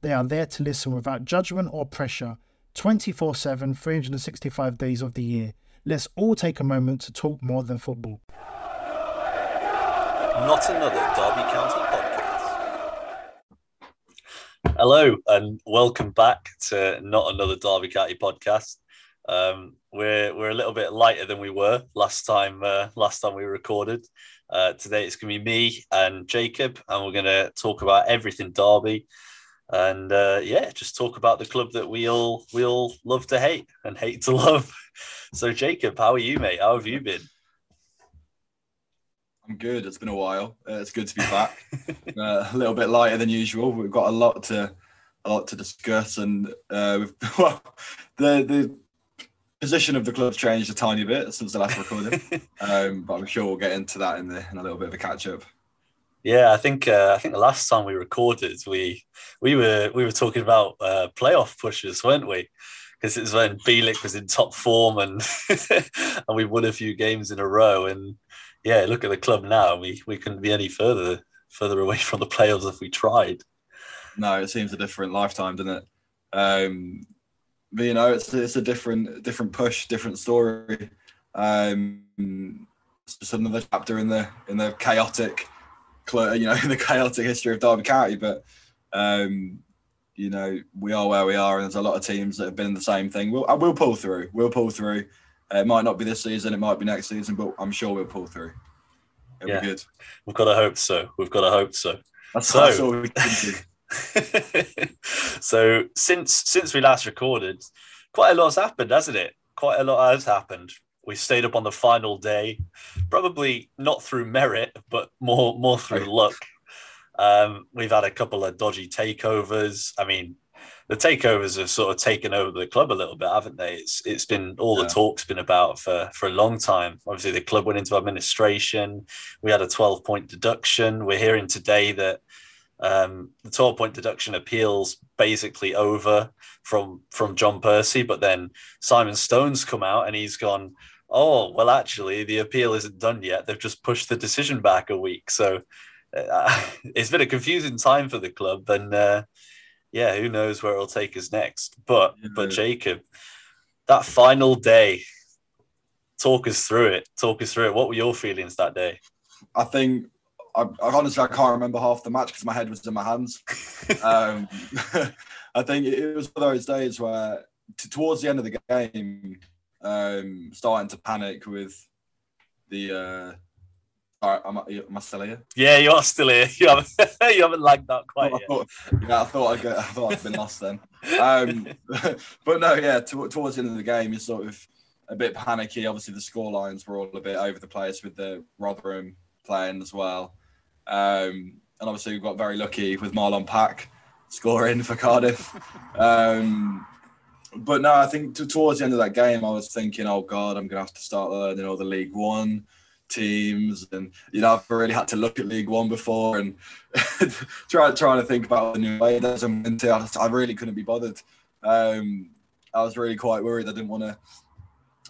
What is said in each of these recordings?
They are there to listen without judgment or pressure 24 7, 365 days of the year. Let's all take a moment to talk more than football. Not another Derby County podcast. Hello, and welcome back to Not Another Derby County podcast. Um, we're we're a little bit lighter than we were last time. Uh, last time we recorded. Uh, today it's going to be me and Jacob, and we're going to talk about everything Derby and uh, yeah, just talk about the club that we all we all love to hate and hate to love. So, Jacob, how are you, mate? How have you been? I'm good. It's been a while. Uh, it's good to be back. uh, a little bit lighter than usual. We've got a lot to a lot to discuss, and uh, well, the the position of the club's changed a tiny bit since the last recording, um, but I'm sure we'll get into that in the in a little bit of a catch up. Yeah, I think uh, I think the last time we recorded, we we were we were talking about uh, playoff pushes, weren't we? Because it was when Bielik was in top form and and we won a few games in a row. And yeah, look at the club now. We we couldn't be any further further away from the playoffs if we tried. No, it seems a different lifetime, doesn't it? Um, but you know, it's it's a different different push, different story. Um, it's just another chapter in the in the chaotic you know, in the chaotic history of Derby County. But um, you know, we are where we are, and there's a lot of teams that have been the same thing. We'll, we'll pull through. We'll pull through. Uh, it might not be this season, it might be next season, but I'm sure we'll pull through. It'll yeah. be good. We've got to hope so. We've got to hope so. That's, so, that's all we can do. so since since we last recorded, quite a lot's happened, hasn't it? Quite a lot has happened. We stayed up on the final day, probably not through merit, but more more through luck. Um, we've had a couple of dodgy takeovers. I mean, the takeovers have sort of taken over the club a little bit, haven't they? It's it's been all the talk's been about for for a long time. Obviously, the club went into administration. We had a twelve point deduction. We're hearing today that um, the 12 point deduction appeals basically over from from John Percy, but then Simon Stone's come out and he's gone, oh, well, actually, the appeal isn't done yet. They've just pushed the decision back a week. So uh, it's been a confusing time for the club. And uh, yeah, who knows where it'll take us next. But, yeah. but Jacob, that final day, talk us through it. Talk us through it. What were your feelings that day? I think I, I, honestly I can't remember half the match because my head was in my hands. um, I think it was one of those days where t- towards the end of the game, um, starting to panic with the. Uh, all right, am I, am I still here? Yeah, you are still here. You haven't, you haven't lagged that quite I thought, yet. yeah, I thought I, I thought I'd been lost then. Um, but no, yeah, to, towards the end of the game, you're sort of a bit panicky. Obviously, the score lines were all a bit over the place with the Rotherham playing as well. Um, and obviously, we got very lucky with Marlon Pack scoring for Cardiff. Um, but no, I think to, towards the end of that game, I was thinking, oh God, I'm going to have to start learning all the League One teams. And, you know, I've really had to look at League One before and try, trying to think about the new way and I really couldn't be bothered. Um, I was really quite worried. I didn't want to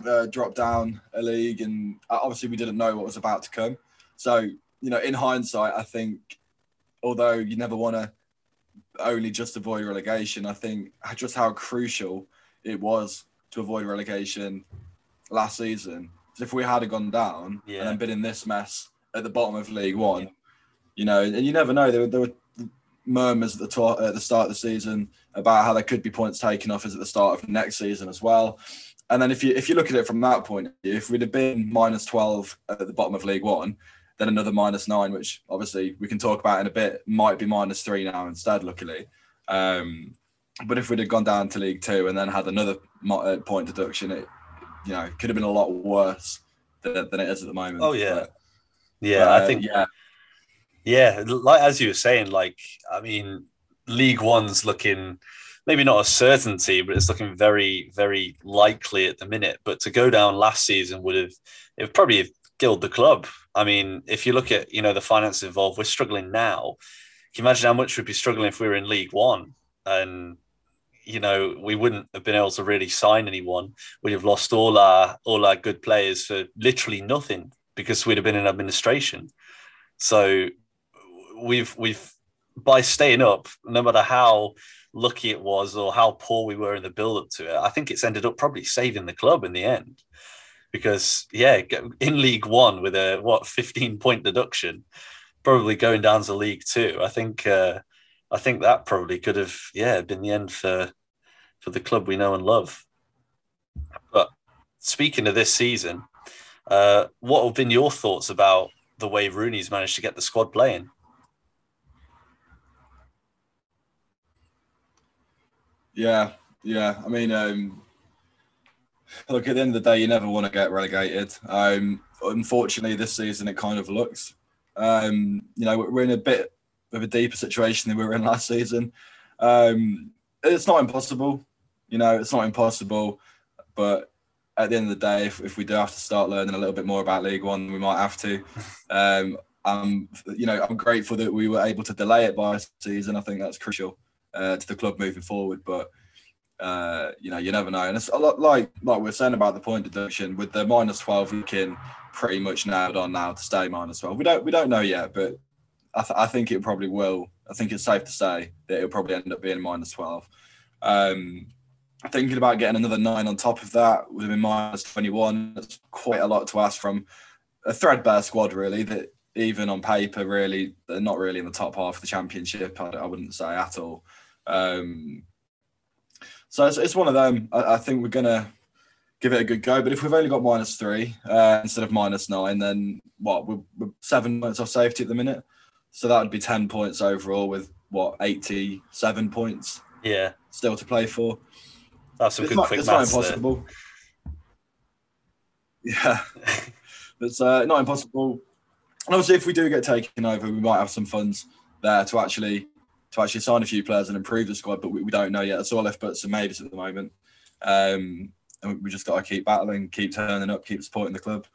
uh, drop down a league. And uh, obviously, we didn't know what was about to come. So, you know, in hindsight, I think although you never want to only just avoid relegation. I think just how crucial it was to avoid relegation last season. If we had gone down Yeah. and then been in this mess at the bottom of League One, you know, and you never know. There were, there were murmurs at the to- at the start of the season about how there could be points taken off us at the start of next season as well. And then if you if you look at it from that point, if we'd have been minus twelve at the bottom of League One, then another minus nine, which obviously we can talk about in a bit, might be minus three now instead. Luckily, um, but if we'd have gone down to League Two and then had another uh, point deduction, it you know could have been a lot worse than, than it is at the moment. Oh, yeah. But, Yeah, uh, I think yeah, Yeah, like as you were saying, like I mean, League One's looking maybe not a certainty, but it's looking very, very likely at the minute. But to go down last season would have it would probably have killed the club. I mean, if you look at you know the finance involved, we're struggling now. Can you imagine how much we'd be struggling if we were in League One? And you know, we wouldn't have been able to really sign anyone. We'd have lost all our all our good players for literally nothing because we'd have been in administration. So we've we've by staying up, no matter how lucky it was or how poor we were in the build up to it, I think it's ended up probably saving the club in the end. Because yeah, in League One with a what fifteen point deduction, probably going down to League Two, I think uh, I think that probably could have yeah been the end for for the club we know and love. But speaking of this season, uh, what have been your thoughts about the way Rooney's managed to get the squad playing? Yeah, yeah. I mean, um, look, at the end of the day, you never want to get relegated. Um, unfortunately, this season it kind of looks. Um, you know, we're in a bit of a deeper situation than we were in last season. Um, it's not impossible. You know, it's not impossible, but at the end of the day, if, if we do have to start learning a little bit more about League One, we might have to. Um, I'm, you know, I'm grateful that we were able to delay it by a season. I think that's crucial uh, to the club moving forward. But uh, you know, you never know. And it's a lot like like we are saying about the point deduction with the minus twelve looking pretty much nailed on now to stay minus twelve. We don't we don't know yet, but I, th- I think it probably will. I think it's safe to say that it'll probably end up being minus twelve. Um, thinking about getting another nine on top of that would have been minus twenty one. That's quite a lot to ask from a threadbare squad, really. That even on paper, really, they're not really in the top half of the championship. I, I wouldn't say at all. Um, so it's, it's one of them. I, I, think we're gonna give it a good go. But if we've only got minus three uh, instead of minus nine, then what? We're, we're, seven points off safety at the minute. So that would be ten points overall, with what eighty-seven points. Yeah, still to play for. That's some it's good not, quick It's not impossible. There. Yeah, it's uh, not impossible. And obviously, if we do get taken over, we might have some funds there to actually to actually sign a few players and improve the squad. But we, we don't know yet. It's all left but some maybes at the moment. Um, and we just got to keep battling, keep turning up, keep supporting the club.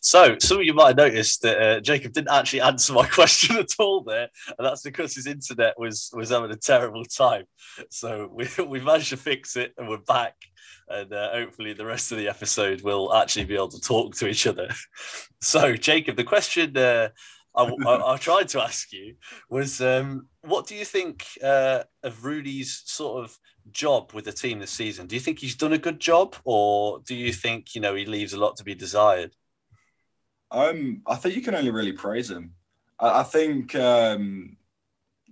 So, some of you might have noticed that uh, Jacob didn't actually answer my question at all there, and that's because his internet was was having a terrible time. So we we managed to fix it, and we're back. And uh, hopefully, the rest of the episode will actually be able to talk to each other. So, Jacob, the question uh, I, I, I, tried to ask you was, um, what do you think uh, of Rooney's sort of job with the team this season? Do you think he's done a good job, or do you think you know he leaves a lot to be desired? Um, I think you can only really praise him. I, I think um,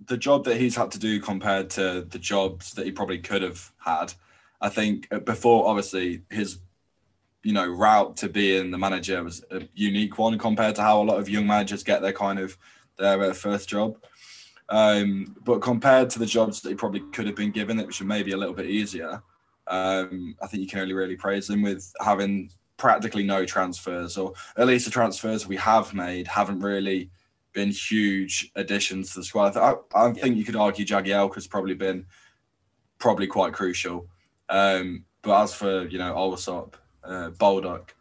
the job that he's had to do compared to the jobs that he probably could have had. I think before, obviously, his you know route to being the manager was a unique one compared to how a lot of young managers get their kind of their uh, first job. Um, but compared to the jobs that he probably could have been given, which were maybe a little bit easier, um, I think you can only really praise him with having practically no transfers, or at least the transfers we have made haven't really been huge additions to the squad. I, I, I think you could argue Jagielka has probably been probably quite crucial. Um, but as for you know Allsop, uh, Baldock,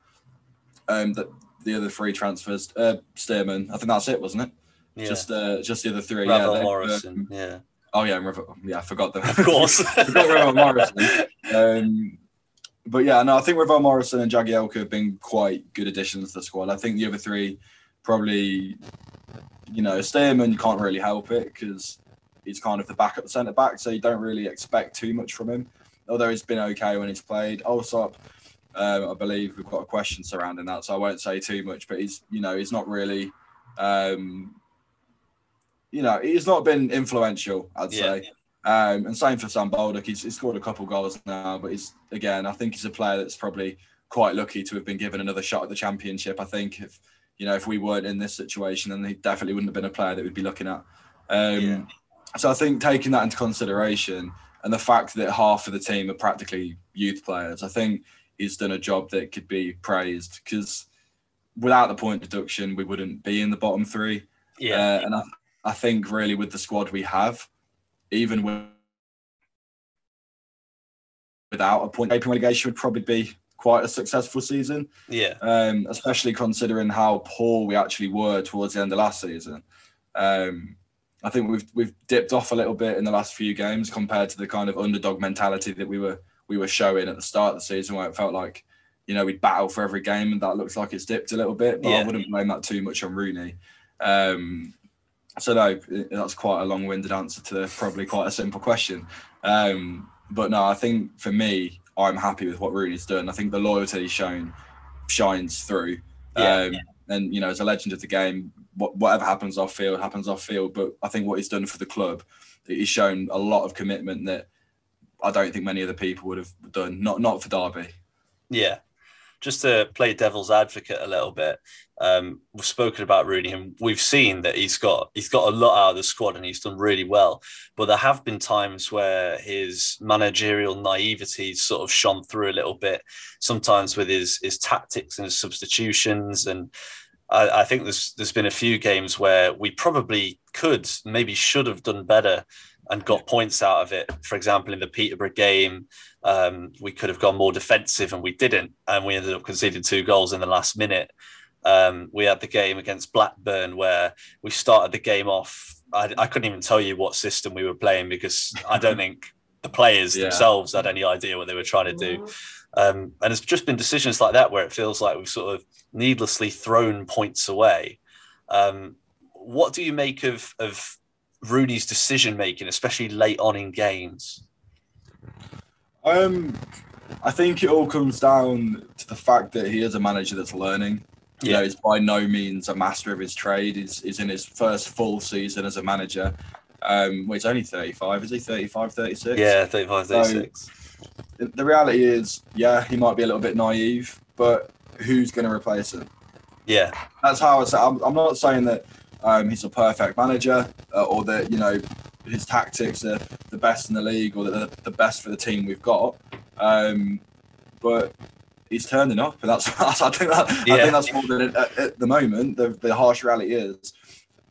um, the, the other three transfers, uh, Stearman, I think that's it, wasn't it? Yeah. Just uh, just the other three. Ravel yeah, Morrison, um, yeah. Oh yeah, Ravel, yeah, I forgot them. Of course. forgot Ravel Morrison. Um, but yeah, no, I think Ravel Morrison and Jagielka have been quite good additions to the squad. I think the other three probably, you know, Stearman, you can't really help it because he's kind of the backup centre back, so you don't really expect too much from him. although he's been okay when he's played. Allsop, um, I believe we've got a question surrounding that, so I won't say too much. But he's, you know, he's not really, um, you know, he's not been influential. I'd Yeah. say. Um, and same for Sam Baldock. He's, he's scored a couple goals now, but he's again, I think he's a player that's probably quite lucky to have been given another shot at the championship. I think if you know if we weren't in this situation, then he definitely wouldn't have been a player that we'd be looking at. Um, Yeah. So I think taking that into consideration and the fact that half of the team are practically youth players, I think he's done a job that could be praised because without the point deduction, we wouldn't be in the bottom three. Yeah, Uh, and I, I think really with the squad we have, even with, without a point gaping relegation would probably be quite a successful season, yeah, um, especially considering how poor we actually were towards the end of last season. Um, I think we've we've dipped off a little bit in the last few games compared to the kind of underdog mentality that we were we were showing at the start of the season, where it felt like you know we'd battle for every game, and that looks like it's dipped a little bit. But I wouldn't blame that too much on Rooney. Um, so no, that's quite a long-winded answer to probably quite a simple question. Um, but no, I think for me, I'm happy with what Rooney's done. I think the loyalty he's shown shines through. Yeah. Um, and you know, as a legend of the game, what, whatever happens off field happens off field. But I think what he's done for the club, he's shown a lot of commitment that I don't think many other people would have done. Not not for Derby. yeah. Just to play devil's advocate a little bit, um, we've spoken about Rooney, and we've seen that he's got he's got a lot out of the squad, and he's done really well. But there have been times where his managerial naivety sort of shone through a little bit. Sometimes with his his tactics and his substitutions, and I, I think there's there's been a few games where we probably could, maybe should have done better and got points out of it. For example, in the Peterborough game, um, we could have gone more defensive and we didn't, and we ended up conceding two goals in the last minute. Um, we had the game against Blackburn where we started the game off. I, I couldn't even tell you what system we were playing because I don't think the players Yeah. themselves had any idea what they were trying to do. Um, and it's just been decisions like that where it feels like we've sort of needlessly thrown points away. Um, what do you make of of Rooney's decision making, especially late on in games? Um, I think it all comes down to the fact that he is a manager that's learning. You Yeah. know, he's by no means a master of his trade. He's, he's in his first full season as a manager. Um, well, he's only 35, is he? 35, 36? Yeah, 35, 36. The, the reality is, yeah, he might be a little bit naive, but who's going to replace him? yeah, That's how I say. I'm, I'm not saying that um, he's a perfect manager uh, or that, you know, his tactics are the best in the league or that they're the best for the team we've got. Um, but he's turning up, and that's, that's I think that I think that's more than it, at, at the moment. The, the harsh reality is,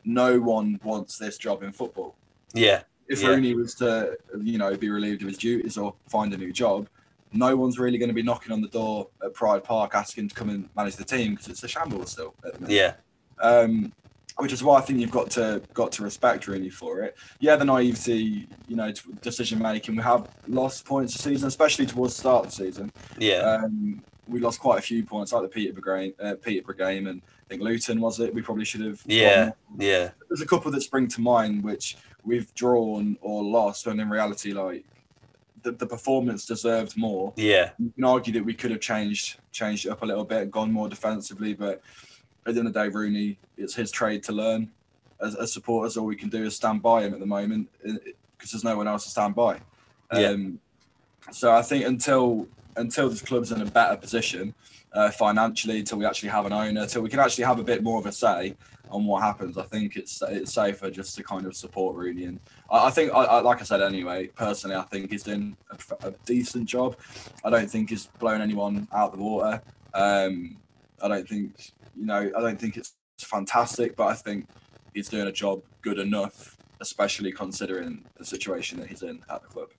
no one wants this job in football. yeah, If Yeah. Rooney was to, you know, be relieved of his duties or find a new job, no one's really going to be knocking on the door at Pride Park asking to come and manage the team because it's a shambles still. At the yeah, um, which is why I think you've got to got to respect really for it. Yeah, the naivety, you know, decision making. We have lost points this season, especially towards the start of the season. yeah, Um, we lost quite a few points, like the Peterborough game, uh, Peterborough game, and I think Luton was it. We probably should have. yeah, won. yeah, There's a couple that spring to mind which we've drawn or lost, when in reality, like the, the performance deserved more yeah, you can argue that we could have changed changed it up a little bit, gone more defensively, but at the end of the day, Rooney, it's his trade to learn. As, as supporters, all we can do is stand by him at the moment because there's no one else to stand by. Yeah. Um, so I think until until this club's in a better position uh, financially, until we actually have an owner, until we can actually have a bit more of a say on what happens, I think it's it's safer just to kind of support Rooney. And I, I think, I, I, like I said anyway, personally, I think he's doing a, a decent job. I don't think he's blown anyone out of the water. Um, I don't think, you know, I don't think it's fantastic, but I think he's doing a job good enough, especially considering the situation that he's in at the club.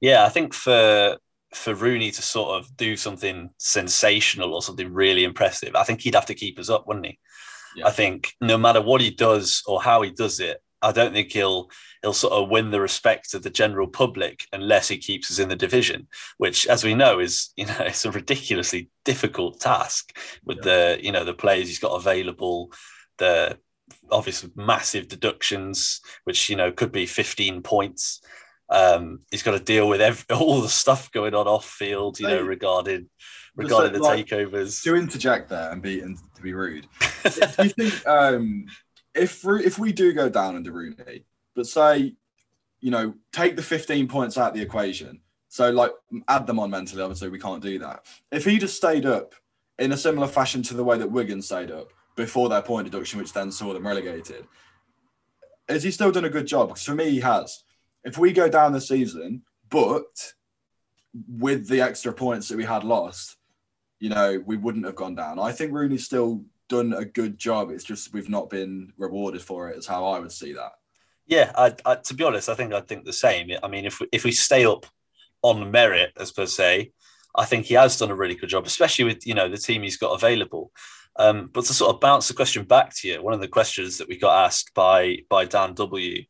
yeah. I think for for Rooney to sort of do something sensational or something really impressive, I think he'd have to keep us up, wouldn't he? Yeah. I think no matter what he does or how he does it, I don't think he'll he'll sort of win the respect of the general public unless he keeps us in the division, which, as we know, is you know it's a ridiculously difficult task with the you know the players he's got available, the obviously massive deductions, which you know could be 15 points. Um, he's got to deal with every, all the stuff going on off field, you know, regarding regarding the like, takeovers. to interject there and be and to be rude, do you think um, if if we do go down under Rooney, but say, you know, take the 15 points out of the equation, so like add them on mentally. Obviously, we can't do that. If he just stayed up in a similar fashion to the way that Wigan stayed up before their point deduction, which then saw them relegated, has he still done a good job? Because for me, he has. If we go down the season, but with the extra points that we had lost, you know, we wouldn't have gone down. I think Rooney's still done a good job. It's just we've not been rewarded for it. Is how I would see that. Yeah, I, I, to be honest, I think I'd think the same. I mean, if we, if we stay up on merit, as per se, I think he has done a really good job, especially with you know the team he's got available. Um, but to sort of bounce the question back to you, one of the questions that we got asked by by Dan W,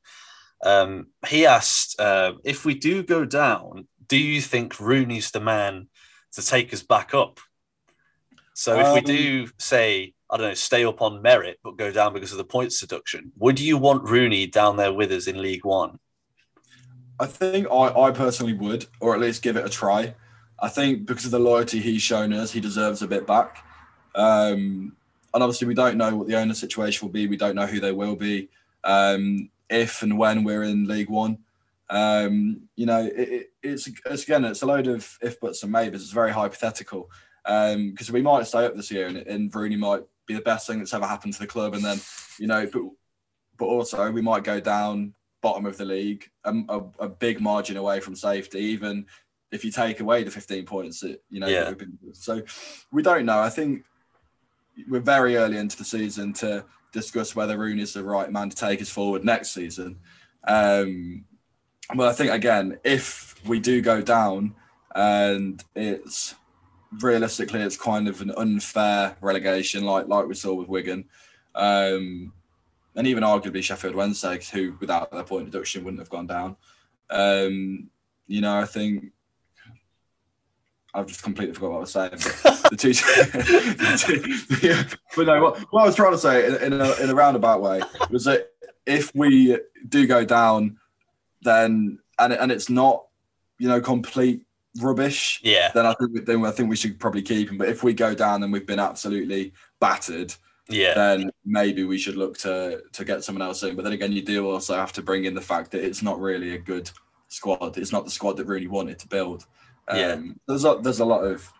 um, he asked uh, if we do go down, do you think Rooney's the man to take us back up? So if we Um, do say I don't know, stay up on merit but go down because of the points deduction, would you want Rooney down there with us in League One? I think I, I personally would, or at least give it a try. I think because of the loyalty he's shown us, he deserves a bit back. Um, and obviously, we don't know what the owner situation will be. We don't know who they will be um, if and when we're in League One. Um, you know, it, it, it's, it's again, it's a load of if buts and maybes. It's very hypothetical because we might stay up this year, and, and Rooney might be the best thing that's ever happened to the club. And then, you know, but but also we might go down bottom of the league, a, a, a big margin away from safety, even if you take away the 15 points that, you know, Yeah. so we don't know. I think we're very early into the season to discuss whether Rooney is the right man to take us forward next season. Um, but I think, again, if we do go down and it's realistically, it's kind of an unfair relegation, like like we saw with Wigan. Um, and even arguably Sheffield Wednesday, who without their point deduction wouldn't have gone down. Um, you know, I think I've just completely forgot what I was saying. But the two, the two- yeah, but no, what, what I was trying to say in, in, a, in a roundabout way was that if we do go down, then and and it's not, you know, complete rubbish, Yeah, then I think then I think we should probably keep him. But if we go down and we've been absolutely battered, yeah, then maybe we should look to to get someone else in. But then again, you do also have to bring in the fact that it's not really a good squad. It's not the squad that really wanted to build. Um, Yeah. there's a there's a lot of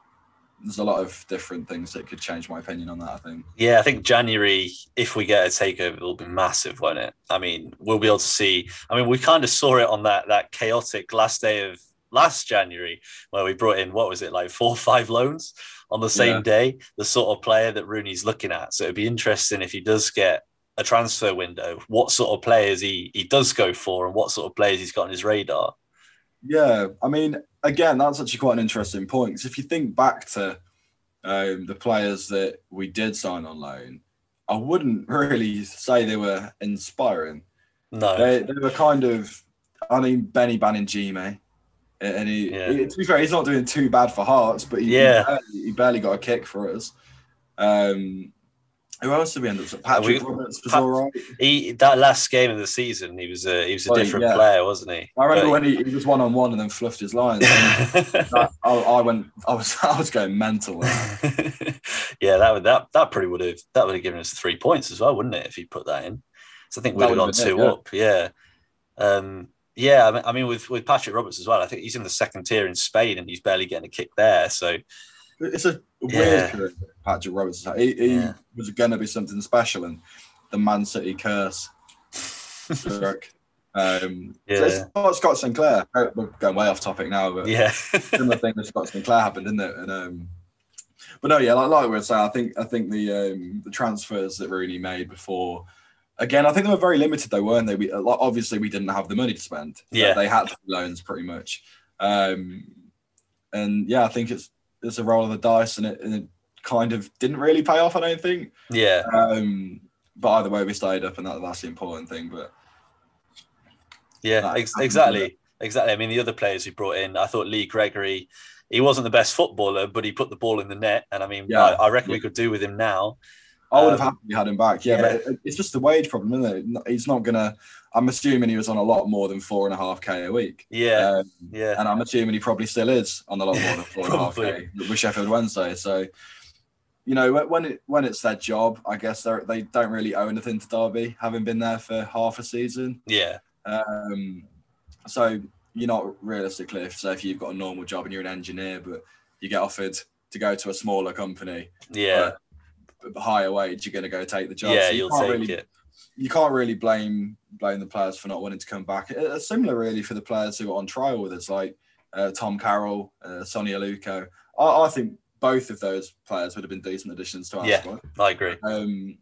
there's a lot of different things that could change my opinion on that. I think. yeah. I think January, if we get a takeover, it will be massive, won't it? I mean, we'll be able to see. I mean, we kind of saw it on that that chaotic last day of last January where we brought in what was it like four or five loans on the same Yeah. day. The sort of player that Rooney's looking at. So it'd be interesting if he does get a transfer window, what sort of players he he does go for, and what sort of players he's got on his radar. Yeah, I mean, again, that's actually quite an interesting point. Because if you think back to um, the players that we did sign on loan, I wouldn't really say they were inspiring. No, They, they were kind of, I mean, Beni Baningime. And he, Yeah. he- to be fair, he's not doing too bad for Hearts, but he, Yeah. he, barely, he barely got a kick for us. Um, who else did we end up? with? Patrick we- Roberts was Pat- all right. he that last game of the season, he was a he was a Oh, different yeah. player, wasn't he? I remember But- when he, he was one on one and then fluffed his lines. I, I went, I was, I was going mental. yeah, that would that that probably would have that would have given us three points as well, wouldn't it? If he put that in, so I think we'd have gone two it, up. Yeah, um, yeah. I mean, I mean, with with Patrick Roberts as well. I think he's in the second tier in Spain and he's barely getting a kick there. So It's a weird Yeah. Patrick Roberts. He, he Yeah. was going to be something special, and the Man City curse. Um, Yeah. so it's not Scott Sinclair. We're going way off topic now, but yeah, similar thing with Scott Sinclair happened, didn't it? And um, but no, yeah, like, like we were saying, I think I think the um, the transfers that Rooney made before. Again, I think they were very limited, though, weren't they? We, like, obviously, we didn't have the money to spend. Yeah. they had loans pretty much. Um, and yeah, I think it's it's a roll of the dice, and it, and it kind of didn't really pay off. I don't think. yeah, Um, but either way, we stayed up, and that, that's the important thing. But yeah. Ex- exactly, exactly. I mean, the other players we brought in, I thought Lee Gregory. He wasn't the best footballer, but he put the ball in the net, and I mean, Yeah. I, I reckon we could do with him now. I would have Um, happily had him back. Yeah, yeah. but it's just the wage problem, isn't it? He's not gonna. I'm assuming he was on a lot more than four and a half k a week. Yeah, Um, yeah, and I'm assuming he probably still is on a lot more than four and a half k with Sheffield Wednesday. So, you know, when- it when it's their job, I guess they they don't really owe anything to Derby, having been there for half a season. yeah, Um, so you're not realistically, if say if you've got a normal job and you're an engineer, but you get offered to go to a smaller company, yeah, higher wage, you're going to go take the job. yeah. So you You'll can't take really, it. You can't really blame blame the players for not wanting to come back. It- It's similar, really, for the players who are on trial with us, like uh, Tom Carroll, uh, Sone Aluko. I, I think both of those players would have been decent additions to our Yeah. squad. I agree. Um,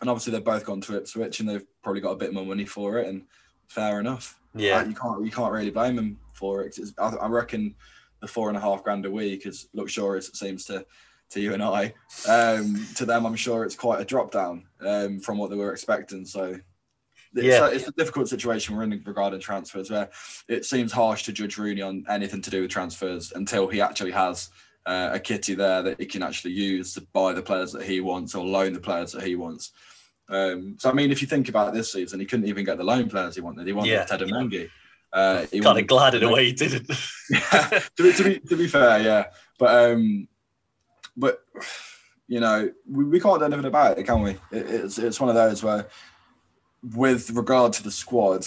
and obviously, they've both gone to Ipswich, and they've probably got a bit more money for it. And fair enough. Yeah, Uh, you can't you can't really blame them for it. I, I reckon the four and a half grand a week is luxurious. It seems to to you and I. Um, to them, I'm sure it's quite a drop down um, from what they were expecting. So. It's, Yeah. a, it's a difficult situation we're in regarding transfers where it seems harsh to judge Rooney on anything to do with transfers until he actually has uh, a kitty there that he can actually use to buy the players that he wants or loan the players that he wants. Um, so I mean, if you think about this season, he couldn't even get the loan players he wanted. He wanted Yeah. Teden Mengi. Uh, he kind of glad in a way he didn't. yeah, to, be, to be to be fair, yeah, but um, but you know, we, we can't do anything about it, can we? It, it's it's one of those where, with regard to the squad,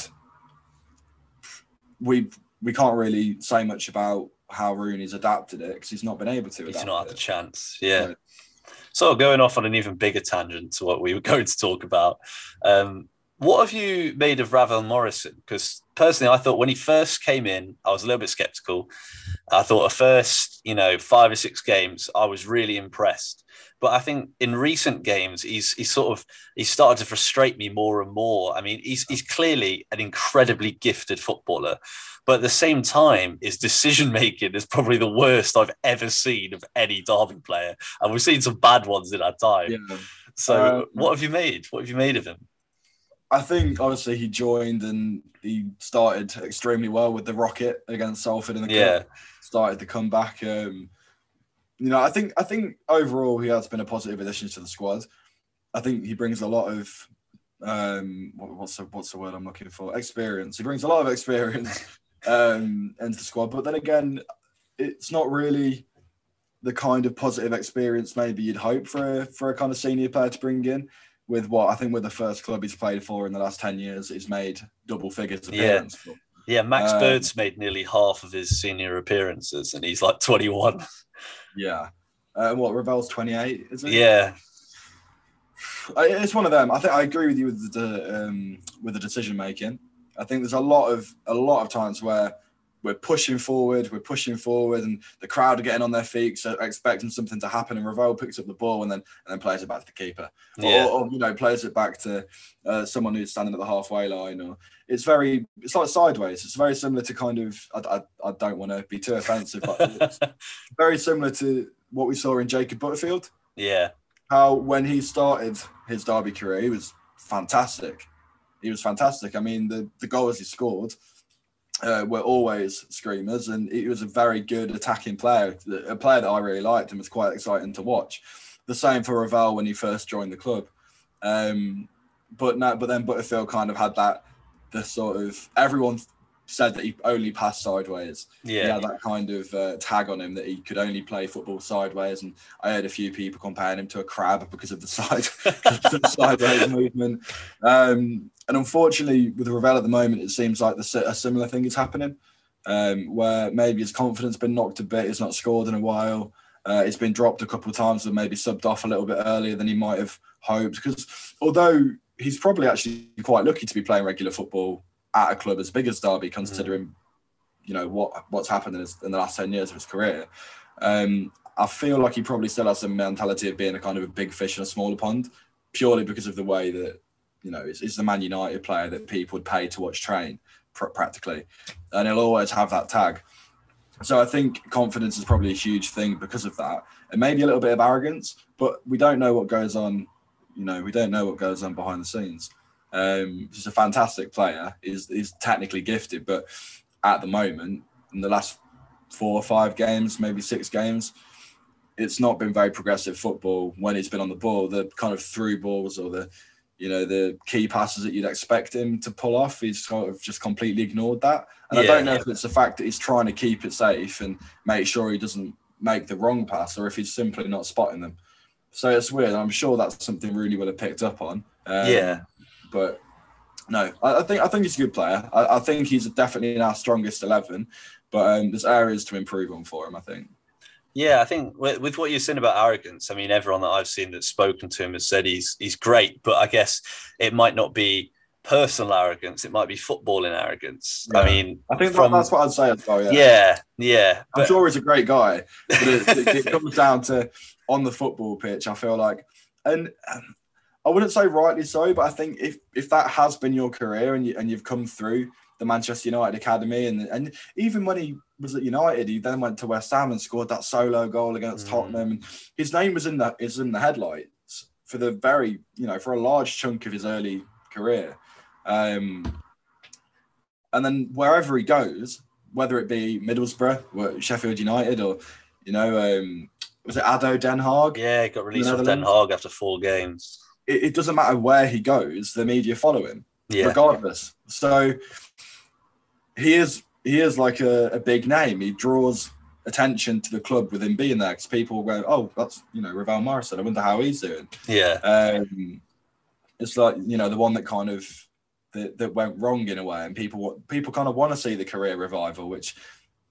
we we can't really say much about how Rooney's adapted it because he's not been able to. He's not had the chance. Yeah. Right. So going off on an even bigger tangent to what we were going to talk about. Um, what have you made of Ravel Morrison? Because personally, I thought when he first came in, I was a little bit skeptical. I thought the first, you know, five or six games, I was really impressed. But I think in recent games, he's he's sort of he's started to frustrate me more and more. I mean, he's he's clearly an incredibly gifted footballer, but at the same time, his decision making is probably the worst I've ever seen of any Derby player, and we've seen some bad ones in our time. Yeah. So, Um, what have you made? What have you made of him? I think obviously he joined and he started extremely well with the Rocket against Salford in the Yeah, cup. Started the comeback. Um, you know, I think I think overall he has been a positive addition to the squad. I think he brings a lot of um, what, what's the what's the word I'm looking for? Experience. He brings a lot of experience um, into the squad. But then again, it's not really the kind of positive experience maybe you'd hope for a, for a kind of senior player to bring in. With what I think with the first club he's played for in the last ten years, he's made double figures Yeah. appearance. for. yeah. Max Um, Bird's made nearly half of his senior appearances, and he's like 21. Yeah. Uh, what Ravel's twenty eight? Is it? Yeah, I- it's one of them. I think I agree with you with the um, with the decision making. I think there's a lot of a lot of times where we're pushing forward, we're pushing forward, and the crowd are getting on their feet, so expecting something to happen. And Ravel picks up the ball and then and then plays it back to the keeper, yeah, or, or you know plays it back to uh, someone who's standing at the halfway line. Or it's very it's like sideways. It's very similar to kind of I, I, I don't want to be too offensive, but it's very similar to what we saw in Jacob Butterfield yeah, how when he started his Derby career, he was fantastic. He was fantastic. I mean, the, the goals he scored uh, were always screamers, and he was a very good attacking player, a player that I really liked and was quite exciting to watch. The same for Ravel when he first joined the club. Um, but no, but then Butterfield kind of had that the sort of everyone said that he only passed sideways he yeah, had that kind of uh, tag on him that he could only play football sideways. And I heard a few people comparing him to a crab because of the side the sideways movement. Um, and unfortunately, with Ravel at the moment, it seems like the, a similar thing is happening, um, where maybe his confidence has been knocked a bit. He's not scored in a while. Uh, it's been dropped a couple of times and maybe subbed off a little bit earlier than he might have hoped. Because although he's probably actually quite lucky to be playing regular football at a club as big as Derby, considering you know what what's happened in, his, in the last 10 years of his career. Um i feel like he probably still has the mentality of being a kind of a big fish in a smaller pond purely because of the way that you know it's, it's the man united player that people would pay to watch train pr- practically. And he'll always have that tag. So i think confidence is probably a huge thing because of that. And maybe a little bit of arrogance but we don't know what goes on you know we don't know what goes on behind the scenes um he's a fantastic player he's, he's technically gifted but at the moment in the last four or five games, maybe six games, it's not been very progressive football when he's been on the ball. The kind of through balls or the you know the key passes that you'd expect him to pull off. He's sort of just completely ignored that. And yeah, I don't know if it's the fact that he's trying to keep it safe and make sure he doesn't make the wrong pass, or if he's simply not spotting them. So it's weird. I'm sure that's something Rooney would have picked up on. Um, yeah, but no, I, I, think I think he's a good player. I, I, think he's definitely in our strongest eleven, but um, there's areas to improve on for him. I think. Yeah, I think with, with, what you're saying about arrogance, I mean, everyone that I've seen that's spoken to him has said he's he's great, but I guess it might not be personal arrogance; it might be footballing arrogance. Yeah. I mean, I think from, that's what I'd say as well. Yeah, yeah, yeah I'm but, sure he's a great guy, but it, it, it, comes down to on the football pitch. I feel like, and um, I wouldn't say rightly so, but I think if if that has been your career and you and you've come through the Manchester United academy, and and even when he was at United, he then went to West Ham and scored that solo goal against mm. Tottenham, and his name was in the is in the headlights for the very you know for a large chunk of his early career, um, and then wherever he goes, whether it be Middlesbrough, Sheffield United, or you know. Um, was it Ado Den Haag? Yeah, he got released from Den Haag after four games. It, it, doesn't matter where he goes, the media follow him, yeah. regardless. So he is he is like a, a big name. He draws attention to the club with him being there because people go, "Oh, that's you know Ravel Morrison. I wonder how he's doing." Yeah, um, it's like you know the one that kind of that, that went wrong in a way, and people people kind of want to see the career revival, which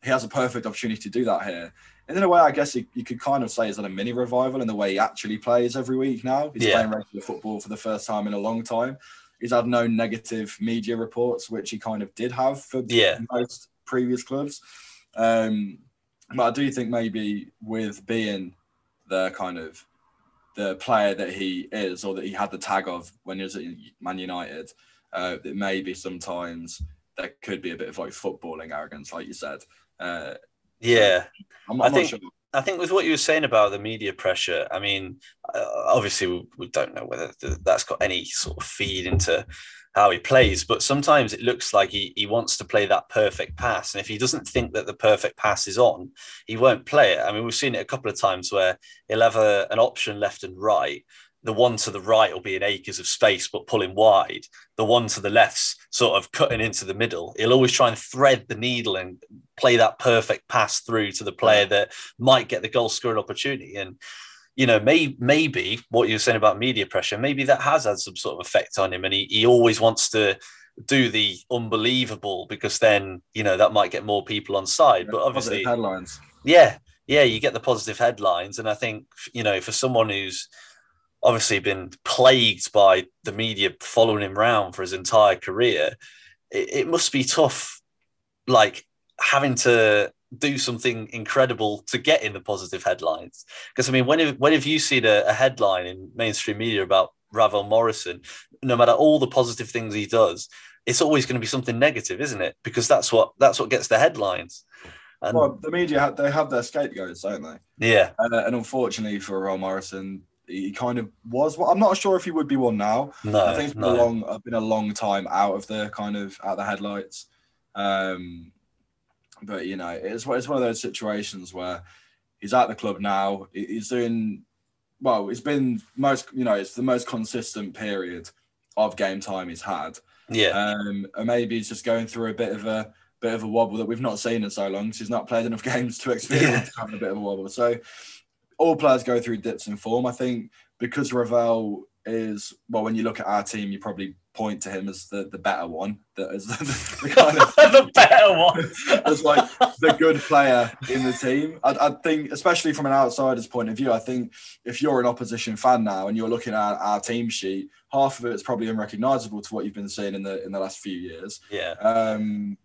he has a perfect opportunity to do that here. And in a way, I guess you, you could kind of say is that a mini revival in the way he actually plays every week now. He's yeah. playing regular football for the first time in a long time he's had no negative media reports, which he kind of did have for yeah. most previous clubs. Um, but I do think maybe with being the kind of the player that he is, or that he had the tag of when he was at Man United, uh, that maybe sometimes there could be a bit of like footballing arrogance, like you said. Uh, yeah, I'm, I'm I think sure. I think with what you were saying about the media pressure, I mean, uh, obviously we, we, don't know whether that's got any sort of feed into how he plays, but sometimes it looks like he, he wants to play that perfect pass. And if he doesn't think that the perfect pass is on, he won't play it. I mean, we've seen it a couple of times where he'll have a, an option left and right the one to the right will be in acres of space but pulling wide. The one to the left's sort of cutting into the middle. He'll always try and thread the needle and play that perfect pass through to the player that might get the goal scoring opportunity. And you know may, maybe what you were saying about media pressure maybe that has had some sort of effect on him. And he, he always wants to do the unbelievable because then you know that might get more people on side. Yeah, but obviously headlines. Yeah yeah you get the positive headlines. And i think you know for someone who's obviously been plagued by the media following him around for his entire career, it, it must be tough, like having to do something incredible to get in the positive headlines. Because I mean, when have, when have you seen a, a, headline in mainstream media about Ravel Morrison? No matter all the positive things he does, it's always going to be something negative, isn't it? Because that's what that's what gets the headlines. And, well, the media they have their scapegoats, don't they? Yeah. Uh, and unfortunately for Ravel Morrison, he kind of was. Well, I'm not sure if he would be one now. No, I think it's been no. a long, uh, been a long time out of the kind of out of the headlights. Um, but you know, it's it's one of those situations where he's at the club now. He's doing well. It's been most, you know, it's the most consistent period of game time he's had. Yeah. Um, and maybe he's just going through a bit of a bit of a wobble that we've not seen in so long. Because he's not played enough games to experience yeah. having a bit of a wobble. So all players go through dips in form. I think because Ravel is well, when you look at our team, you probably point to him as the, the better one. That is the, the, kind of the better one. as like the good player in the team. I, I, think, especially from an outsider's point of view, I think if you're an opposition fan now and you're looking at our team sheet, half of it is probably unrecognisable to what you've been seeing in the in the last few years. Yeah. Um.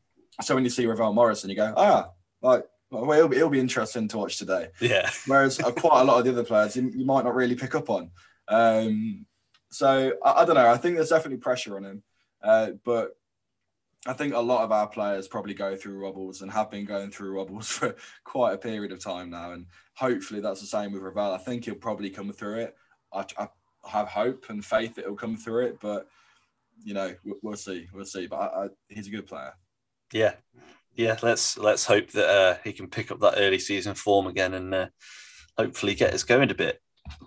So when you see Ravel Morrison, you go, ah, like well, it'll be, it'll be interesting to watch today. Yeah. Whereas uh, quite a lot of the other players you, you might not really pick up on. Um, so I, I, don't know. I think there's definitely pressure on him, uh, but I think a lot of our players probably go through wobbles and have been going through wobbles for quite a period of time now. And hopefully that's the same with Ravel. I think he'll probably come through it. I, I have hope and faith that he'll come through it, but you know, we'll see. We'll see. But I, I, he's a good player. Yeah, yeah, let's let's hope that uh, he can pick up that early season form again and uh, hopefully get us going a bit.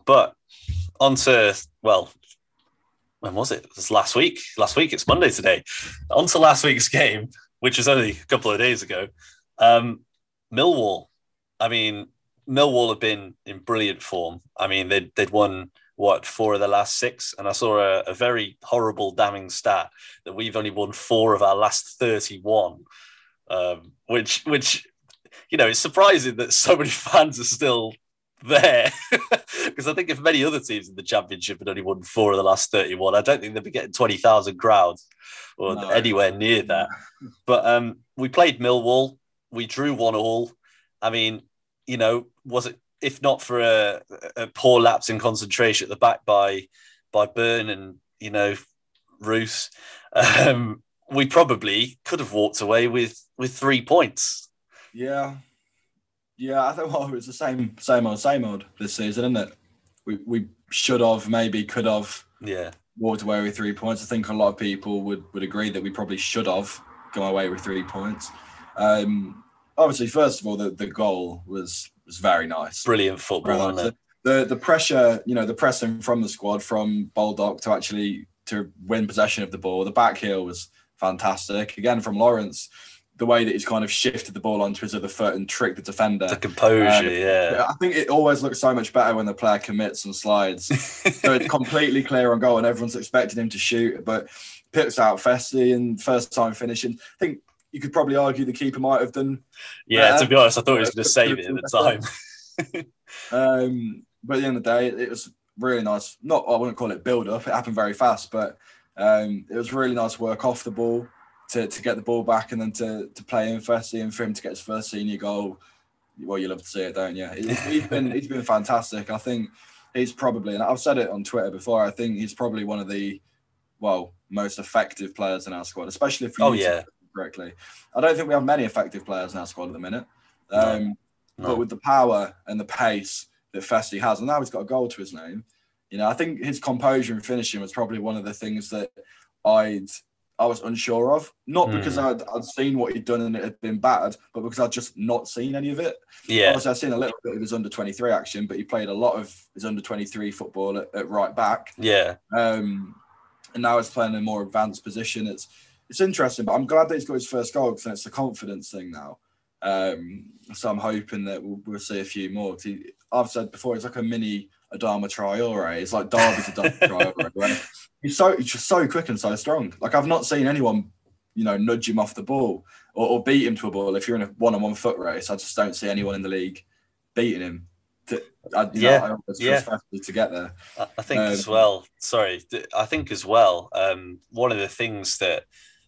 But on to well, when was it? It was last week. Last week. It's Monday today. On to last week's game, which was only a couple of days ago. Um, Millwall. I mean, Millwall have been in brilliant form. I mean, they'd, they'd won what four of the last six, and I saw a, a, very horrible, damning stat that we've only won four of our last thirty-one, um, which which you know it's surprising that so many fans are still there because I think if many other teams in the championship had only won four of the last 31, I don't think they'd be getting 20,000 crowds or no. anywhere near that. But um, we played Millwall, we drew one all. I mean, you know, was it if not for a, a poor lapse in concentration at the back by by Byrne and you know Roos, um, we probably could have walked away with with three points. Yeah, yeah. I think well, it's the same same old same old this season, isn't it? We we should have maybe could have yeah walked away with three points. I think a lot of people would would agree that we probably should have gone away with three points. Um, obviously, first of all, the, the goal was was very nice. Brilliant football, the, the, the pressure, you know, the pressing from the squad from Baldock to actually to win possession of the ball. The back heel was fantastic. Again, from Lawrence, the way that he's kind of shifted the ball onto his other foot and tricked the defender. The composure, um, yeah. I think it always looks so much better when the player commits and slides. so it's completely clear on goal and everyone's expecting him to shoot, but picks out Festy and first time finishing. I think you could probably argue the keeper might have done. Yeah, better. to be honest, I thought he was going to save it at the time. um, but at the end of the day, it was really nice. Not, I wouldn't call it build up. It happened very fast, but um, it was really nice work off the ball to, to get the ball back and then to, to play in Festy and for him to get his first senior goal. Well, you love to see it, don't you? He's been he's been fantastic. I think he's probably, and I've said it on Twitter before. I think he's probably one of the well most effective players in our squad, especially if you oh yeah correctly. I don't think we have many effective players in our squad at the minute. Um, no. No. But with the power and the pace that Festy has, and now he's got a goal to his name, you know, I think his composure and finishing was probably one of the things that I'd I was unsure of. Not because mm. I'd, I'd seen what he'd done and it had been bad, but because I'd just not seen any of it. Yeah. Obviously, I've seen a little bit of his under 23 action, but he played a lot of his under 23 football at, at right back. Yeah. Um, and now he's playing in a more advanced position. It's it's interesting, but I'm glad that he's got his first goal because it's a confidence thing now. Um, so I'm hoping that we'll, we'll see a few more. He, I've said before, it's like a mini Adama Traore. It's like Derby's Adama Traore. Right? He's so he's just so quick and so strong. Like I've not seen anyone, you know, nudge him off the ball or, or beat him to a ball. If you're in a one-on-one foot race, I just don't see anyone in the league beating him. To, I, yeah, know, yeah. to get there. I think um, as well. Sorry, I think as well. Um, one of the things that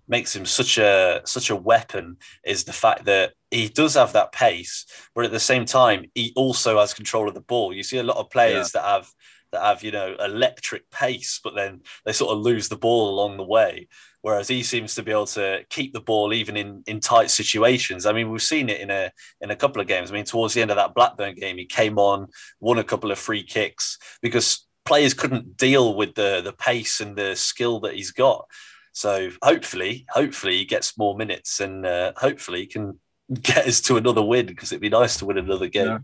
makes him such a such a weapon is the fact that he does have that pace, but at the same time he also has control of the ball. You see a lot of players yeah. that have that have you know electric pace, but then they sort of lose the ball along the way. Whereas he seems to be able to keep the ball even in, in tight situations. I mean, we've seen it in a in a couple of games. I mean, towards the end of that Blackburn game, he came on, won a couple of free kicks because players couldn't deal with the the pace and the skill that he's got. So hopefully, hopefully he gets more minutes and uh, hopefully he can get us to another win because it'd be nice to win another game. Yeah.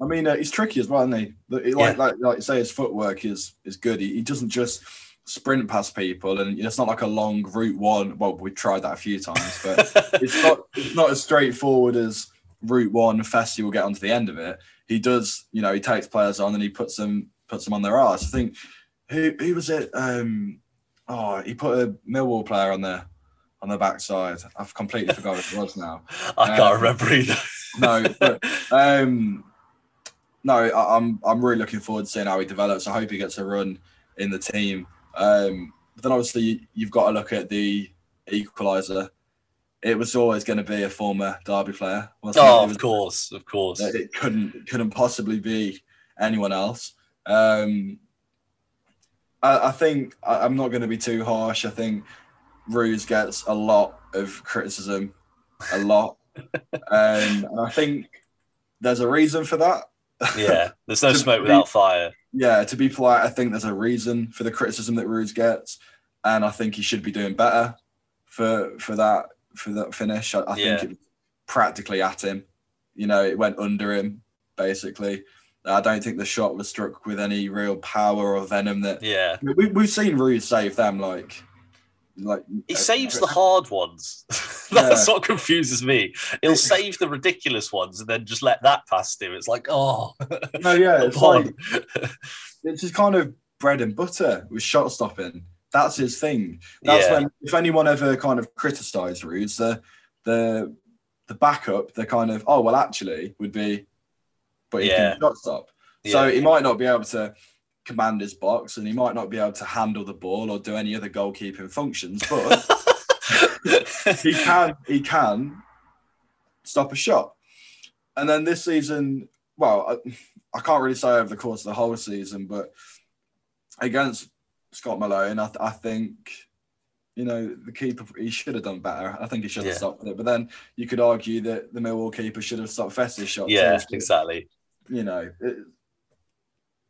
I mean, uh, he's tricky as well, isn't he? Like, yeah. like, like you say, his footwork is is good. He, he doesn't just sprint past people, and it's not like a long route one. Well, we tried that a few times, but it's not it's not as straightforward as route one. Festy will get onto the end of it. He does, you know, he takes players on and he puts them puts them on their arse. I think who who was it? Um, Oh, he put a Millwall player on the on the backside. I've completely forgot who it was now. I can't um, remember either. no, but um, no, I, am I'm, I'm really looking forward to seeing how he develops. I hope he gets a run in the team. Um, but then obviously you've got to look at the equaliser. It was always going to be a former Derby player. oh, of course, of course. It couldn't couldn't possibly be anyone else. Um, I, I think I, am not going to be too harsh. I think Roos gets a lot of criticism, a lot, um, and I think there's a reason for that. Yeah, there's no smoke be, without fire. Yeah, to be polite, I think there's a reason for the criticism that Roos gets, and I think he should be doing better for for that for that finish. I, I yeah. think it was practically at him. You know, it went under him, basically. I don't think the shot was struck with any real power or venom that Yeah. we, we've seen Roos save them like like He uh, saves the hard ones. That's Yeah. what confuses me. He'll save the ridiculous ones and then just let that past him. It's like, oh, no yeah it's like it's just kind of bread and butter with shot stopping that's his thing that's Yeah. when if anyone ever kind of criticized Rudes the the the backup the kind of oh well actually would be but he Yeah. can shot stop so he might not be able to command his box and he might not be able to handle the ball or do any other goalkeeping functions but he can he can stop a shot. And then this season, well, I, I can't really say over the course of the whole season, but against Scott Malone, I, th- I think you know the keeper he should have done better. I think he should have Yeah. stopped it. But then you could argue that the Millwall keeper should have stopped Fess's shot. yeah, too. exactly. You know, it,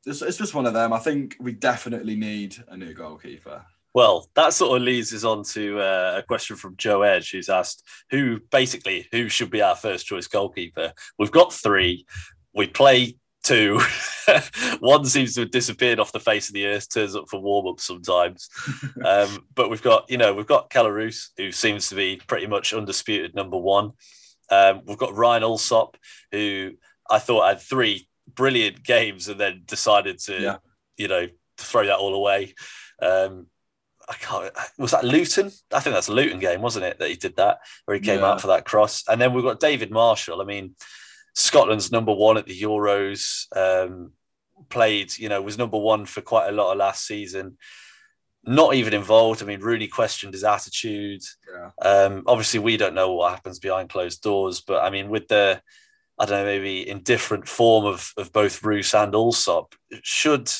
it's, it's just one of them. I think we definitely need a new goalkeeper. Well, that sort of leads us on to uh, a question from Joe Edge, who's asked who basically who should be our first choice goalkeeper. We've got three. We play two. One seems to have disappeared off the face of the earth. Turns up for warm up sometimes. um, but we've got you know we've got Kelle Roos, who seems to be pretty much undisputed number one. Um, we've got Ryan Allsop, who I thought had three brilliant games and then decided to Yeah. you know throw that all away. Um, I can't. Was that Luton? I think that's a Luton game, wasn't it? That he did that, where he came Yeah. out for that cross. And then we've got David Marshall. I mean, Scotland's number one at the Euros. Um, played, you know, was number one for quite a lot of last season. Not even involved. I mean, Rooney questioned his attitude. Yeah. Um, obviously, we don't know what happens behind closed doors, but I mean, with the, I don't know, maybe in different form of of both Roos and Allsop, should,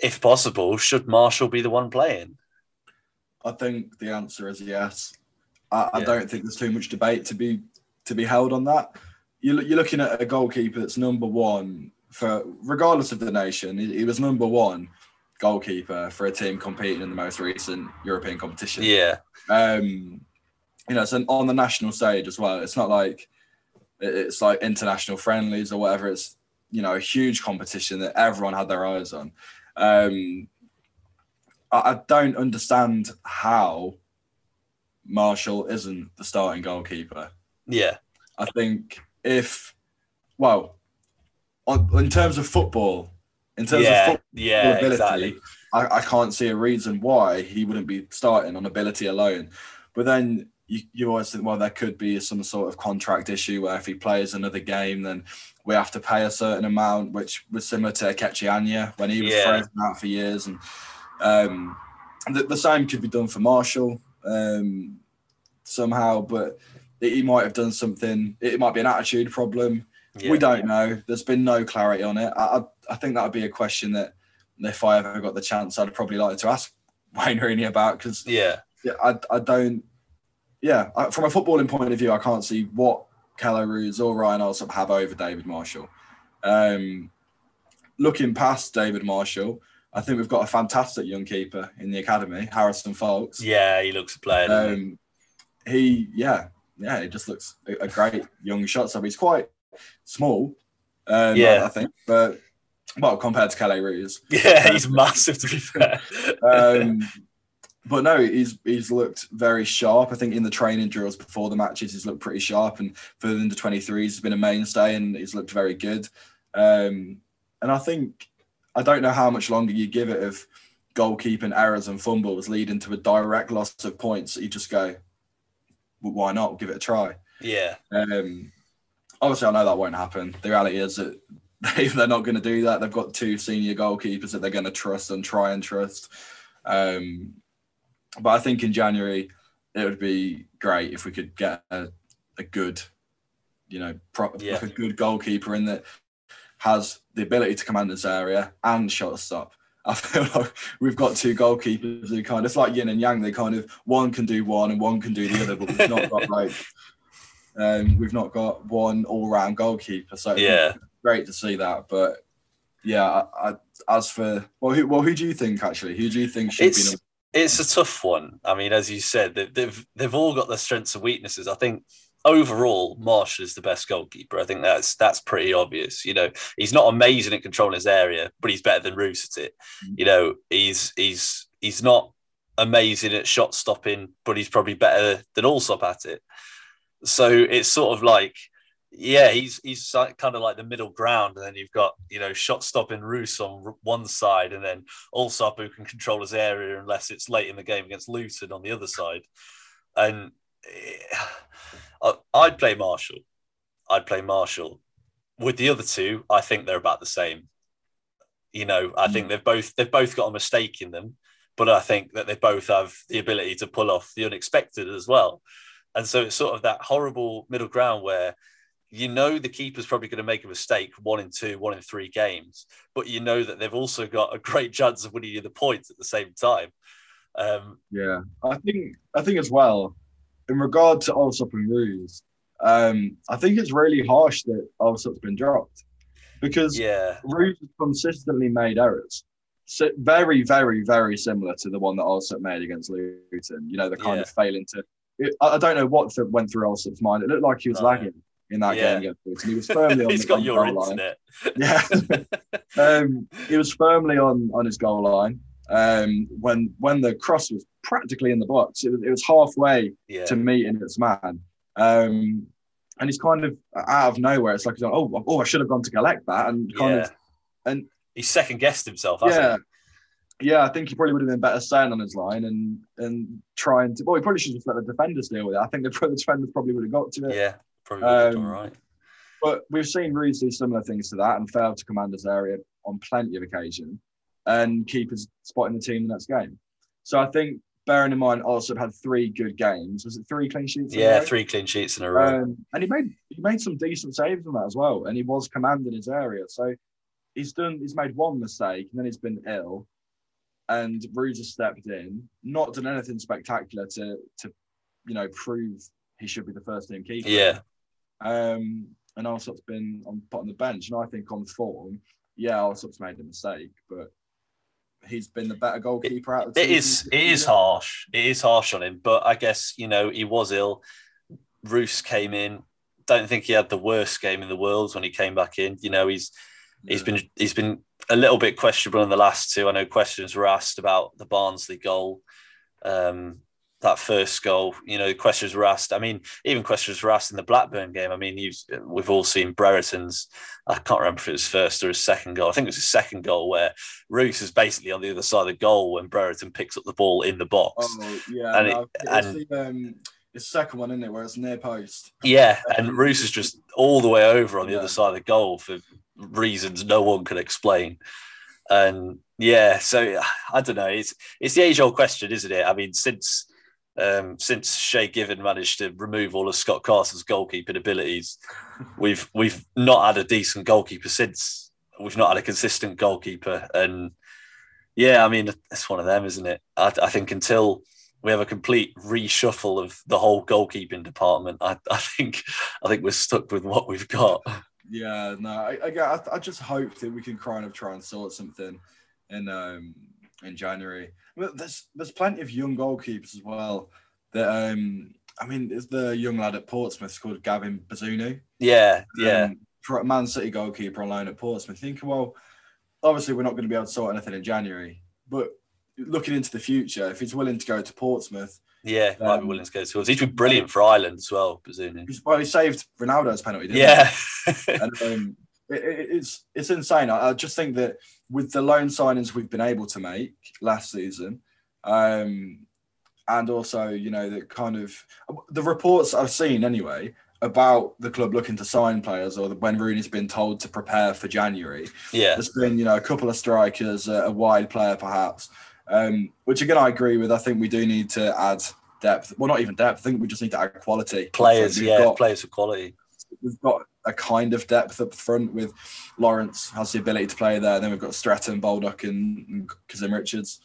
if possible, should Marshall be the one playing? I think the answer is yes. I, I Yeah. don't think there's too much debate to be to be held on that. You, you're looking at a goalkeeper that's number one for regardless of the nation. He, he was number one goalkeeper for a team competing in the most recent European competition. Yeah, Um, you know, it's an, on the national stage as well. It's not like it's like international friendlies or whatever. It's you know a huge competition that everyone had their eyes on. Um, I, don't understand how Marshall isn't the starting goalkeeper. yeah, I think if well, on, in terms of football, in terms of yeah, football yeah, ability, exactly. I, I can't see a reason why he wouldn't be starting on ability alone. But then you, you always think, well, there could be some sort of contract issue where if he plays another game, then we have to pay a certain amount, which was similar to Ikechi Anya when he was Yeah. frozen out for years. And um, the, the same could be done for Marshall um, somehow, but he might have done something. It might be an attitude problem. Yeah. We don't know. There's been no clarity on it. I, I, think that would be a question that if I ever got the chance, I'd probably like to ask Wayne Rooney about because Yeah, yeah, I, I don't. Yeah, I, from a footballing point of view, I can't see what Kelle Roos or Ryan Allsop have over David Marshall. Um, looking past David Marshall, I think we've got a fantastic young keeper in the academy, Harrison Foulkes. yeah, he looks a player. Um, he, yeah, yeah, he just looks a, great young shot. So he's quite small, um, Yeah. I, think, but well, compared to Kelle Roos. yeah, he's massive to be fair. Um, but no, he's he's looked very sharp. I think in the training drills before the matches, he's looked pretty sharp, and for the under 23s, he's been a mainstay and he's looked very good. Um, and I think I don't know how much longer you give it of goalkeeping errors and fumbles leading to a direct loss of points. You just go, well, why not? Give it a try. yeah, Um, obviously, I know that won't happen. The reality is that they, they're not going to do that. They've got two senior goalkeepers that they're going to trust and try and trust. Um, but I think in January, it would be great if we could get a, a good, you know, pro- Yeah. like a good goalkeeper in that has the ability to command this area and shot stop. I feel like we've got two goalkeepers who kind of, it's like yin and yang. They kind of, one can do one and one can do the other, but we've not got like, um, we've not got one all round goalkeeper. So yeah. great to see that. But yeah, I, I, as for, well who, well, who do you think actually? Who do you think should It's- be It's a tough one. I mean, as you said, they- they've they've all got their strengths and weaknesses. I think overall, Marsh is the best goalkeeper. I think that's that's pretty obvious. You know, he's not amazing at controlling his area, but he's better than Roos at it. Mm-hmm. You know, he's he's he's not amazing at shot stopping, but he's probably better than Allsop at it. So it's sort of like, yeah, he's he's kind of like the middle ground, and then you've got you know shot stopping Roos on one side, and then Allsop who can control his area unless it's late in the game against Luton on the other side, and. I'd play Marshall. I'd play Marshall. With the other two, I think they're about the same. You know, I mm. think they've both they've both got a mistake in them, but I think that they both have the ability to pull off the unexpected as well. And so it's sort of that horrible middle ground where you know the keeper's probably going to make a mistake one in two, one in three games, but you know that they've also got a great chance of winning you the points at the same time. Um, yeah, I think I think as well in regard to Allsop and Roos, um, I think it's really harsh that Allsop's been dropped because yeah. Roos has consistently made errors. So very, very, very similar to the one that Allsop made against Luton. You know, the kind yeah. of failing to. It, I don't know what went through Allsop's mind. It looked like he was no. lagging in that yeah. game Luton. He was firmly on He's got your internet. line. Yeah, um, he was firmly on on his goal line um, when when the cross was practically in the box. It was, it was halfway yeah. to meeting its man. Um, and he's kind of out of nowhere. It's like, he's oh, oh, I should have gone to collect that, and kind yeah. of, and he second guessed himself. yeah, he? yeah. I think he probably would have been better staying on his line and and trying to. Well, he probably should have let the defenders deal with it. I think the, the defenders probably would have got to it. Yeah, probably um, all right. But we've seen Roos do similar things to that and fail to command his area on plenty of occasion and keepers spotting the team in the next game. So I think bearing in mind also had three good games. Was it three clean sheets? Yeah, three clean sheets in a row. Um, and he made he made some decent saves on that as well. And he was commanding his area. So he's done he's made one mistake and then he's been ill. And Roos has stepped in, not done anything spectacular to to you know prove he should be the first team keeper. Yeah. Um, and Allsop's been on put on the bench, and I think on form, yeah, Allsop's made a mistake, but he's been the better goalkeeper out of the It is it is harsh. It is harsh on him, but I guess you know he was ill. Roos came in. Don't think he had the worst game in the world when he came back in. You know he's yeah. he's been he's been a little bit questionable in the last two. I know questions were asked about the Barnsley goal. Um, that first goal, you know, questions were asked. I mean, even questions were asked in the Blackburn game. I mean, we've all seen Brereton's, I can't remember if it was first or his second goal. I think it was his second goal where Roos is basically on the other side of the goal when Brereton picks up the ball in the box. Oh, yeah. And, no, it, and the, um, it's second one, isn't it, where it's near post? Yeah. And Roos is just all the way over on the yeah. other side of the goal for reasons no one can explain. And yeah, so I don't know. It's it's the age old question, isn't it? I mean, since um, since Shay Given managed to remove all of Scott Carson's goalkeeping abilities, we've we've not had a decent goalkeeper since. We've not had a consistent goalkeeper, and yeah, I mean it's one of them, isn't it? I, I think until we have a complete reshuffle of the whole goalkeeping department, I, I think I think we're stuck with what we've got. Yeah, no, I, I, I just hope that we can kind of try and sort something in um, in January. Well, there's there's plenty of young goalkeepers as well. That um, I mean, is the young lad at Portsmouth called Gavin Bazunu? Yeah, yeah. Um, Man City goalkeeper on loan at Portsmouth. Thinking, well, obviously we're not going to be able to sort anything in January, but looking into the future, if he's willing to go to Portsmouth, yeah, um, might be willing to go to. He's been brilliant for Ireland as well, Bazunu. Well, he saved Ronaldo's penalty. yeah, and, um, it, it's it's insane. I, I, just think that with the loan signings we've been able to make last season, um, and also you know the kind of the reports I've seen anyway about the club looking to sign players or when Rooney's been told to prepare for January. Yeah, there's been you know a couple of strikers, a, a wide player perhaps, um, which again I agree with. I think we do need to add depth. Well, not even depth. I think we just need to add quality. Players, yeah, got, players of quality. We've got a kind of depth up front with Lawrence has the ability to play there. Then we've got Stretton, Baldock, and, and Kazim Richards.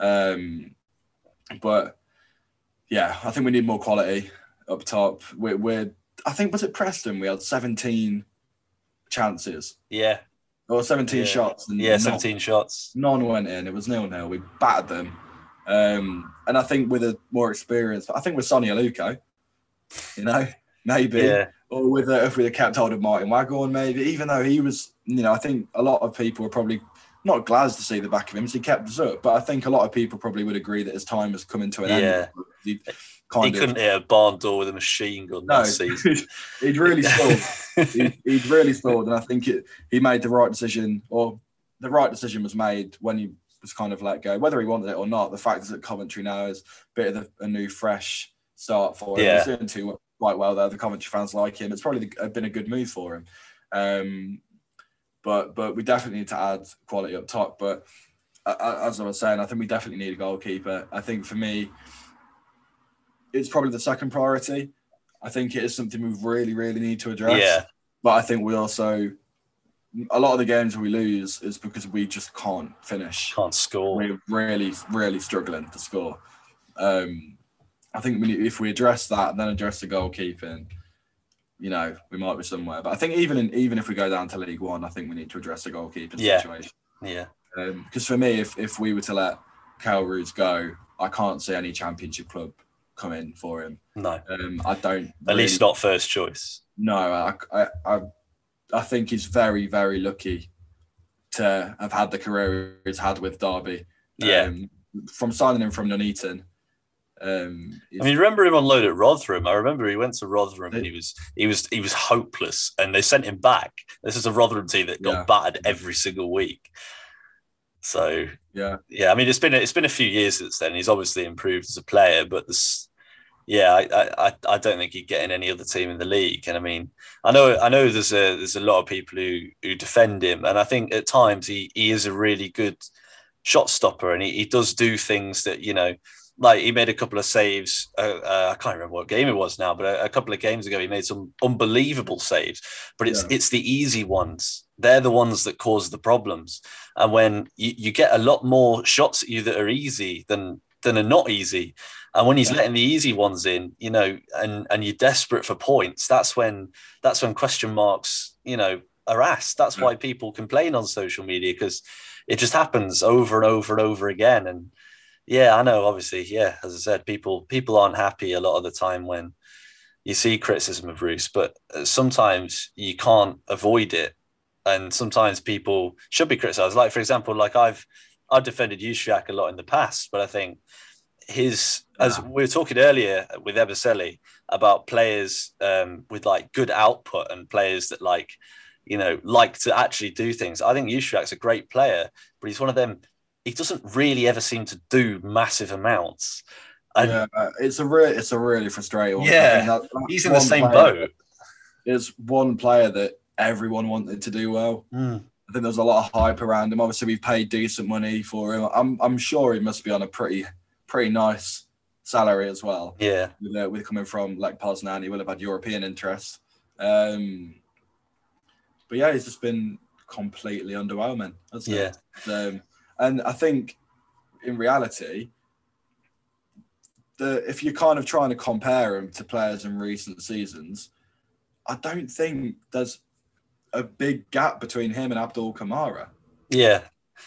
Um, but yeah, I think we need more quality up top. We're, we're I think was it Preston? We had 17 chances. Yeah. Or 17 yeah. shots. And yeah, 17 shots. None went in. It was nil nil. We battered them. Um, and I think with a more experience, I think with Sone Aluko, you know, maybe, Yeah. Or with uh, if we'd have kept hold of Martin Waghorn, maybe. Even though he was, you know, I think a lot of people are probably not glad to see the back of him, so he kept us up. But I think a lot of people probably would agree that his time was coming to an Yeah. end. He He kind of couldn't hit a barn door with a machine gun no, that season. he'd really stalled. he'd, he'd really stalled, and I think it, he made the right decision, or the right decision was made when he was kind of let go, whether he wanted it or not. The fact is that Coventry now is a bit of the, a new, fresh start for him. Yeah. He's doing too quite well there. The Coventry fans like him. It's probably the- been a good move for him. Um, but but we definitely need to add quality up top. But uh, uh, as I was saying, I think we definitely need a goalkeeper. I think for me, it's probably the second priority. I think it is something we really, really need to address. yeah, But I think we also, a lot of the games we lose is because we just can't finish. can't score. We're really, really struggling to score. Um, I think we if we address that and then address the goalkeeping, you know, we might be somewhere. But I think even in, even if we go down to League One, I think we need to address the goalkeeping Yeah. situation. Yeah, Because for me, if, if we were to let Kelle Roos go, I can't see any championship club come in for him. no, Um, I don't. at least not first choice. no, I, I, I, I think he's very, very lucky to have had the career he's had with Derby. Yeah. Um, from signing him from Nuneaton. Um, I mean, remember him on loan at Rotherham? I remember he went to Rotherham and he was he was he was hopeless, and they sent him back. This is a Rotherham team that got Yeah. battered every single week. So yeah, yeah, I mean, it's been it's been a few years since then. He's obviously improved as a player, but this, yeah, I I, I- I don't think he'd get in any other team in the league. And I mean, I know I know there's a there's a lot of people who who defend him, and I think at times he he is a really good shot stopper, and he, he does do things that you know. Like he made a couple of saves. Uh, uh, I can't remember what game it was now, but a, a couple of games ago he made some unbelievable saves. But it's Yeah. it's the easy ones. They're the ones that cause the problems. And when you, you get a lot more shots at you that are easy than than are not easy, and when he's Yeah. letting the easy ones in, you know, and and you're desperate for points, that's when that's when question marks, you know, are asked. That's Yeah. why people complain on social media because it just happens over and over and over again. And yeah, I know, obviously, yeah, as I said, people people aren't happy a lot of the time when you see criticism of Roos, but uh, sometimes you can't avoid it and sometimes people should be criticized. Like for example, like I've I've defended Jozwiak a lot in the past, but I think his as we were talking earlier with Ebosele about players um, with like good output and players that like you know like to actually do things. I think Jozwiak's a great player, but he's one of them. He doesn't really ever seem to do massive amounts. And yeah, uh, it's a really, it's a really frustrating one. Yeah, that- he's in the same boat. It's one player that everyone wanted to do well. Mm. I think there's a lot of hype around him. Obviously, we've paid decent money for him. I'm, I'm sure he must be on a pretty, pretty nice salary as well. Yeah, with, uh, with coming from like Poznan, he will have had European interest. Um, but yeah, he's just been completely underwhelming. Yeah, it? Um, and I think in reality, the if you're kind of trying to compare him to players in recent seasons, I don't think there's a big gap between him and Abdoul Camara. yeah,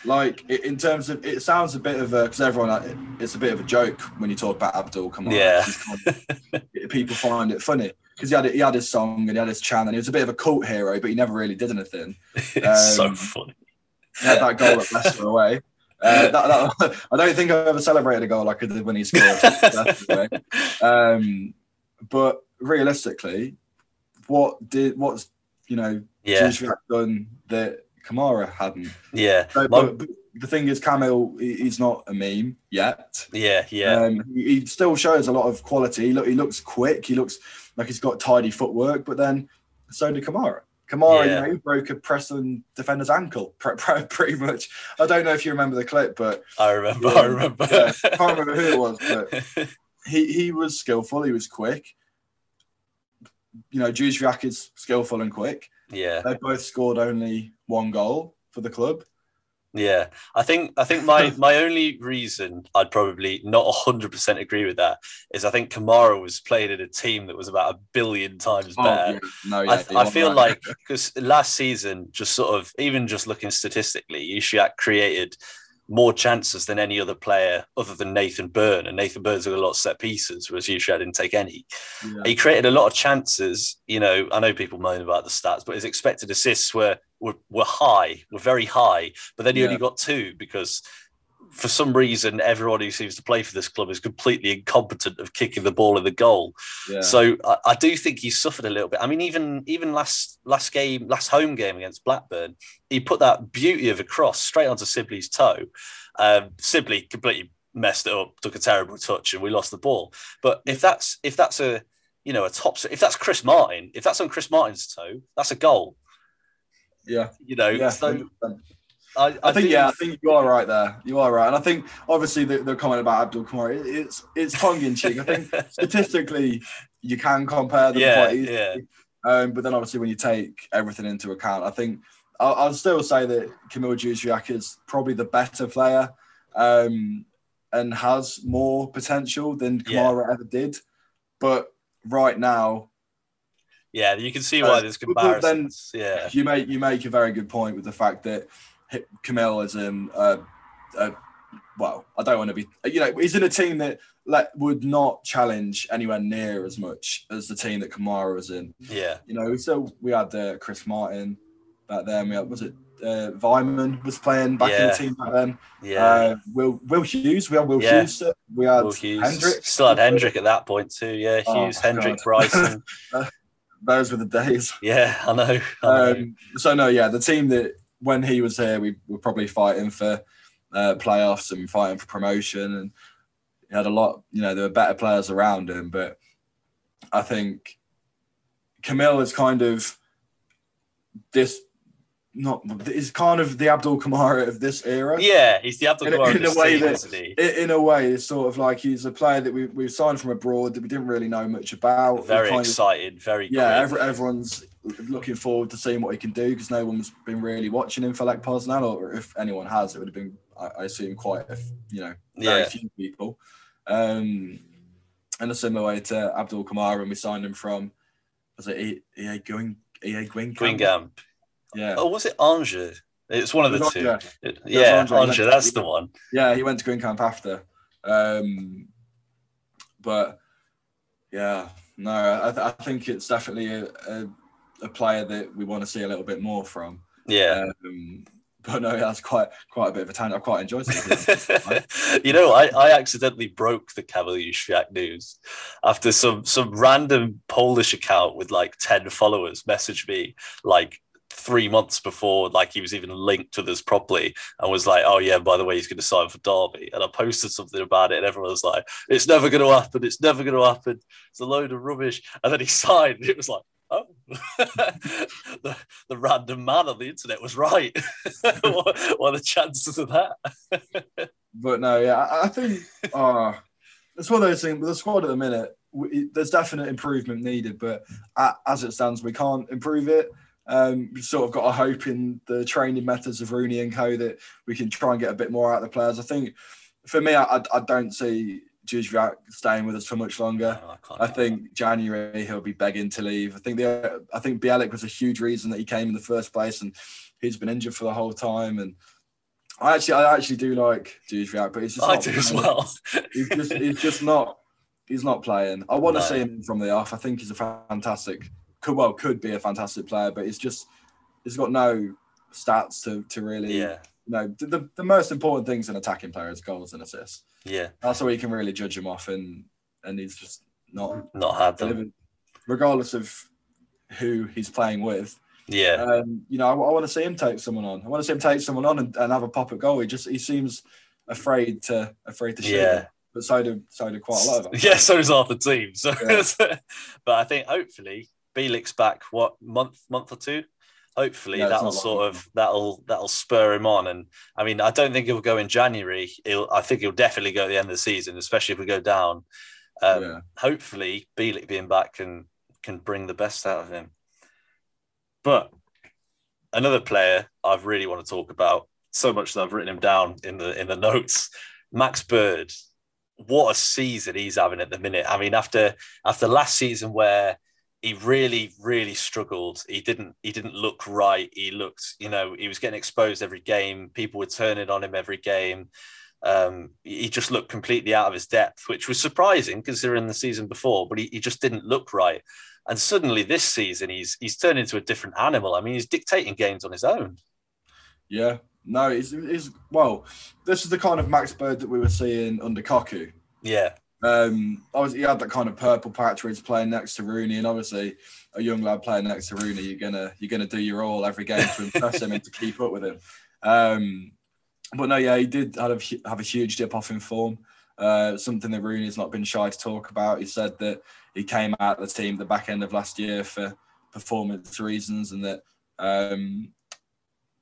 Like in terms of, it sounds a bit of a because everyone uh, it's a bit of a joke when you talk about Abdoul Camara. Yeah. People find it funny because he had he had his song and he had his chant and he was a bit of a cult hero, but he never really did anything. it's so Um, funny. Had that goal at Leicester away. Uh, that, that, I don't think I've ever celebrated a goal like I did when he scored. at Leicester away. Um, but realistically, what did what's you know Yeah, done that Camara hadn't? yeah, So, but, but the thing is, Kamil, he- he's not a meme yet. yeah, yeah, Um, he, he still shows a lot of quality. He, look, he looks quick. He looks like he's got tidy footwork. But then, so did Camara. Camara, Yeah. you know, he broke a Preston defender's ankle pre- pre- pretty much. I don't know if you remember the clip, but I remember. Yeah, I remember. yeah, I can't remember who it was, but he, he was skillful. He was quick. You know, Jozwiak is skillful and quick. yeah, They both scored only one goal for the club. Yeah. I think I think my my only reason I'd probably not hundred percent agree with that is I think Camara was played in a team that was about a billion times better. Oh, yeah. No, yeah, I, I feel like because last season, just sort of even just looking statistically, Jozwiak created more chances than any other player other than Nathan Byrne. And Nathan Byrne's got a lot of set pieces, whereas usually I didn't take any. Yeah. He created a lot of chances. You know, I know people moan about the stats, but his expected assists were were, were high, were very high. But then he Yeah. only got two because for some reason everyone who seems to play for this club is completely incompetent of kicking the ball in the goal. Yeah. So I, I do think he suffered a little bit. I mean, even even last last game, last home game against Blackburn, he put that beauty of a cross straight onto Sibley's toe. Um, Sibley completely messed it up, took a terrible touch, and we lost the ball. But if that's if that's a you know a top if that's Chris Martin, if that's on Chris Martin's toe, that's a goal. yeah. You know, Yeah. so 100%. I, I think do- yeah, I think you are right there. You are right, and I think obviously the, the comment about Abdoul Camara, it's it's tongue in cheek. I think statistically you can compare them Yeah, quite easily, yeah. um, but then obviously when you take everything into account, I think I'll, I'll still say that Kamil Jozwiak is probably the better player um, and has more potential than Yeah. Kamara ever did. But right now, yeah, you can see why Uh, there's but then- comparisons. yeah, you make you make a very good point with the fact that Kamil is in uh, uh, well, I don't want to be you know he's in a team that let would not challenge anywhere near as much as the team that Camara was in. yeah, You know, so we had uh, Chris Martin back then. We had was it uh, Weimann was playing back in the team back then. yeah. Uh, Will Will Hughes, we had Will Yeah. Hughes. We had Will Hughes Hendrick. still had Hendrick at that point too. Yeah, Oh, Hughes, Hendrick, God. Bryson. Those were the days. yeah, I know. I know. Um, so no, yeah, the team that when he was here, we were probably fighting for uh, playoffs and fighting for promotion, and he had a lot. You know, there were better players around him, but I think Kamil is kind of this. Not is kind of the Abdoul Camara of this era. yeah, he's the Abdoul Camara in a way team, that-? In, in a way, it's sort of like he's a player that we we've signed from abroad that we didn't really know much about. Very kind of- excited, very yeah, every, everyone's looking forward to seeing what he can do because no one's been really watching him for like Poznan, or if anyone has, it would have been, I, I assume, quite a you know very Yeah. few people. Um, in a similar way to Abdoul Camara, when we signed him from, was it EA Gwyn, EA Gwyn? Guingamp. Yeah, Oh, was it Angers? It's one of the two. Angers. It- yeah, Angers. Angers, that's the one. yeah, he went to Guingamp after. Um, but yeah, no, I, th- I think it's definitely a, a, a player that we want to see a little bit more from. Yeah. Um, but no, that's quite quite a bit of a tangent. I quite enjoyed it. you know, I, I accidentally broke the Kamil Jozwiak news after some some random Polish account with like 10 followers messaged me like three months before like he was even linked to this properly and was like, Oh yeah, by the way, he's gonna sign for Derby. And I posted something about it and everyone was like, It's never gonna happen, it's never gonna happen, it's a load of rubbish. And then he signed, and it was like Oh, the, the random man on the internet was right. what, what are the chances of that? but no, yeah, I, I think uh, it's one of those things. With the squad at the minute, we, there's definite improvement needed, but as it stands, we can't improve it. Um, we've sort of got a hope in the training methods of Rooney and Co that we can try and get a bit more out of the players. I think for me, I, I, don't see Jozwiak staying with us for much longer. No, I I think January he'll be begging to leave. I think the I think Bielik was a huge reason that he came in the first place, and he's been injured for the whole time. And I actually I actually do like Jozwiak, but he's just I not do as playing. well. He's just he's just not he's not playing. I want to No. see him from the off. I think he's a fantastic could well could be a fantastic player, but he's just he's got no stats to to really yeah, you know the, the, most important things in attacking player is goals and assists. yeah, That's how you can really judge him off, and and he's just not not had them. regardless of who he's playing with. Yeah, Um, you know, I, I want to see him take someone on. I want to see him take someone on and, and have a pop at goal. He just he seems afraid to afraid to shoot. Yeah. But so do so do quite a lot of us. yeah. So does half the team. So, Yeah. but I think hopefully Bielik's back. What month, month or two? Hopefully it's that'll sort of that'll that'll spur him on. And I mean, I don't think he'll go in January. He'll, I think he'll definitely go at the end of the season, especially if we go down. Um, Yeah. Hopefully, Bielik being back can can bring the best out of him. But another player I've really want to talk about so much that I've written him down in the in the notes. Max Bird, what a season he's having at the minute. I mean, after after last season where he really, really struggled. He didn't he didn't look right. He looked, you know, he was getting exposed every game. People were turning on him every game. Um, he just looked completely out of his depth, which was surprising considering the season before, but he, he just didn't look right. And suddenly this season he's he's turned into a different animal. I mean, he's dictating games on his own. Yeah. No, it's, it's well, this is the kind of Max Bird that we were seeing under Cocu Yeah. Um, obviously, he had that kind of purple patch where he's playing next to Rooney, and obviously, a young lad playing next to Rooney, you're gonna you're gonna do your all every game to impress him and to keep up with him. Um, but no, yeah, he did have a, have a huge dip off in form. Uh, something that Rooney's not been shy to talk about. He said that he came out of the team the back end of last year for performance reasons, and that um,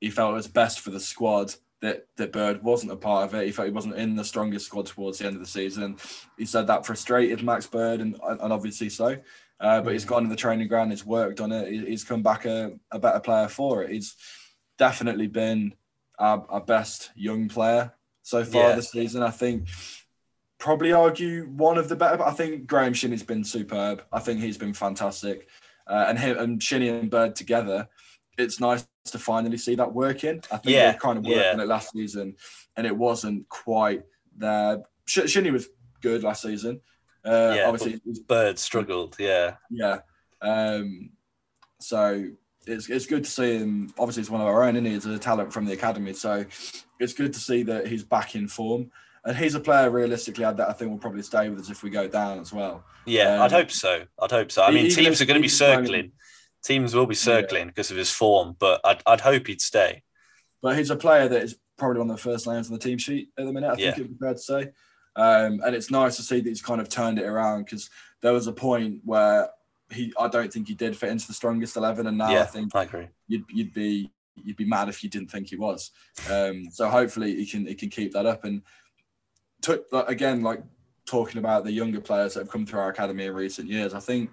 he felt it was best for the squad that that Bird wasn't a part of it. He felt he wasn't in the strongest squad towards the end of the season. He said that frustrated Max Bird, and, and obviously so. Uh, but he's gone in the training ground, he's worked on it, he's come back a, a better player for it. He's definitely been our, our best young player so far Yeah. this season. I think probably argue one of the better. But I think Graeme Shinnie's been superb. I think he's been fantastic, uh, and him and Shinney and Bird together. It's nice to finally see that working. I think Yeah, they kind of worked yeah. it last season, and it wasn't quite there. Sh- Shinnie was good last season. Uh, Yeah, obviously, Bird struggled. Yeah. yeah. Um, so it's it's good to see him. Obviously, it's one of our own, and he's a talent from the academy. So it's good to see that he's back in form. And he's a player, realistically, that I think will probably stay with us if we go down as well. Yeah, Um, I'd hope so. I'd hope so. I mean, teams if are going to be circling. Teams will be circling because of his form, but I'd, I'd hope he'd stay. But he's a player that is probably one of the first names on the team sheet at the minute. I think Yeah. it'd be fair to say. Um, and it's nice to see that he's kind of turned it around because there was a point where he, I don't think he did fit into the strongest eleven, and now I think I agree. you'd you'd be you'd be mad if you didn't think he was. Um, so hopefully he can he can keep that up. And to, like, again, like talking about the younger players that have come through our academy in recent years, I think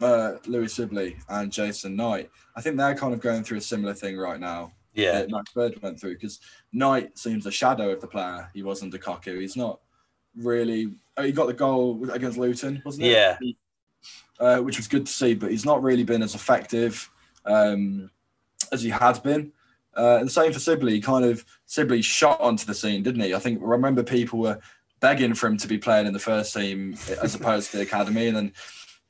uh, Louis Sibley and Jason Knight, I think they're kind of going through a similar thing right now Yeah, that Max Bird went through because Knight seems a shadow of the player he was under Cocu. He's not really. Oh, he got the goal against Luton, wasn't it? Yeah. Uh, which was good to see, but he's not really been as effective um, as he had been. Uh, and the same for Sibley. He kind of Sibley shot onto the scene, didn't he? I think I remember people were begging for him to be playing in the first team as opposed to the academy, and then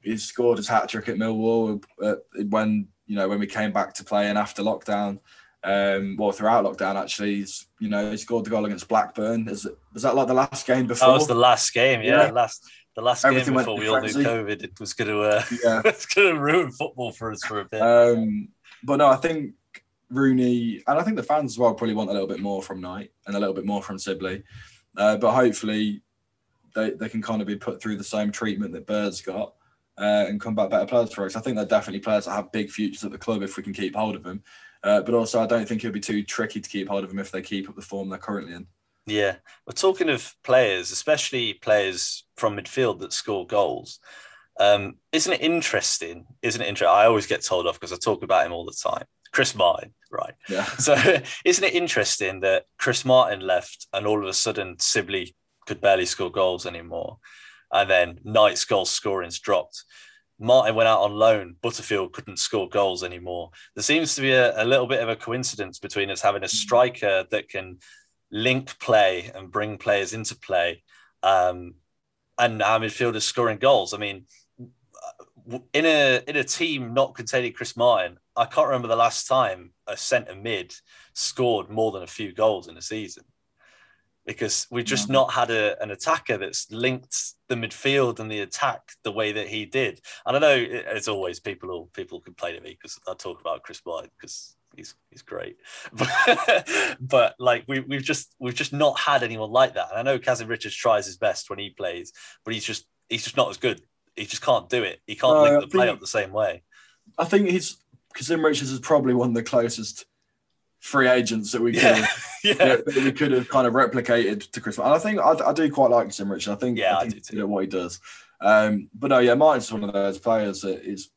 he scored his hat trick at Millwall uh, when you know when we came back to playing after lockdown. Um, well, throughout lockdown, actually, he's you know he scored the goal against Blackburn. Is it, was that like the last game before? that was the last game. Yeah, Yeah. last the last Everything game before we all knew. COVID. It was going to uh, yeah. it's going to ruin football for us for a bit. Um, but no, I think Rooney and I think the fans as well probably want a little bit more from Knight and a little bit more from Sibley. Uh, but hopefully they, they can kind of be put through the same treatment that Bird's got uh, and come back better players for us. I think they're definitely players that have big futures at the club if we can keep hold of them. Uh, but also, I don't think it'll be too tricky to keep hold of them if they keep up the form they're currently in. Yeah. We're talking of players, especially players from midfield that score goals. Um, isn't it interesting? Isn't it interesting? I always get told off because I talk about him all the time. Chris Martin, right? Yeah. So isn't it interesting that Chris Martin left and all of a sudden Sibley could barely score goals anymore? And then Knight's goal scoring's dropped. Martin went out on loan. Butterfield couldn't score goals anymore. There seems to be a, a little bit of a coincidence between us having a striker that can link play and bring players into play, um, and our midfielders scoring goals. I mean, in a in a team not containing Chris Martin, I can't remember the last time a centre mid scored more than a few goals in a season. Because we've just No. not had a, an attacker that's linked the midfield and the attack the way that he did. And I know, as always, people will, people complain at me because I talk about Chris Martin because he's he's great. But, but like we, we've just we've just not had anyone like that. And I know Kazim Richards tries his best when he plays, but he's just he's just not as good. He just can't do it. He can't No, link I the play up the same way. I think he's Kazim Richards is probably one of the closest free agents that we could Yeah, have yeah, that that we could have kind of replicated to Chris. And I think I, I do quite like Sim Richard. I think, Yeah, I I do too. what he does. Um, but no, yeah, Martin's one of those players that is.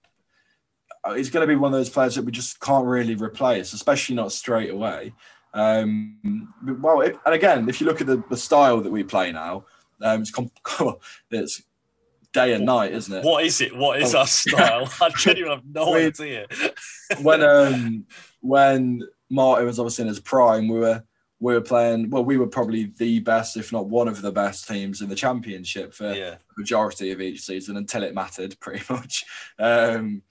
uh, He's going to be one of those players that we just can't really replace, especially not straight away. Um, well, if, and again, if you look at the, the style that we play now, um, it's, com- it's day and night, isn't it? What is it? What is our style? I genuinely have no We- idea. when um when Martin was obviously in his prime, we were we were playing. Well, we were probably the best, if not one of the best teams in the championship for Yeah, the majority of each season until it mattered, pretty much. Um,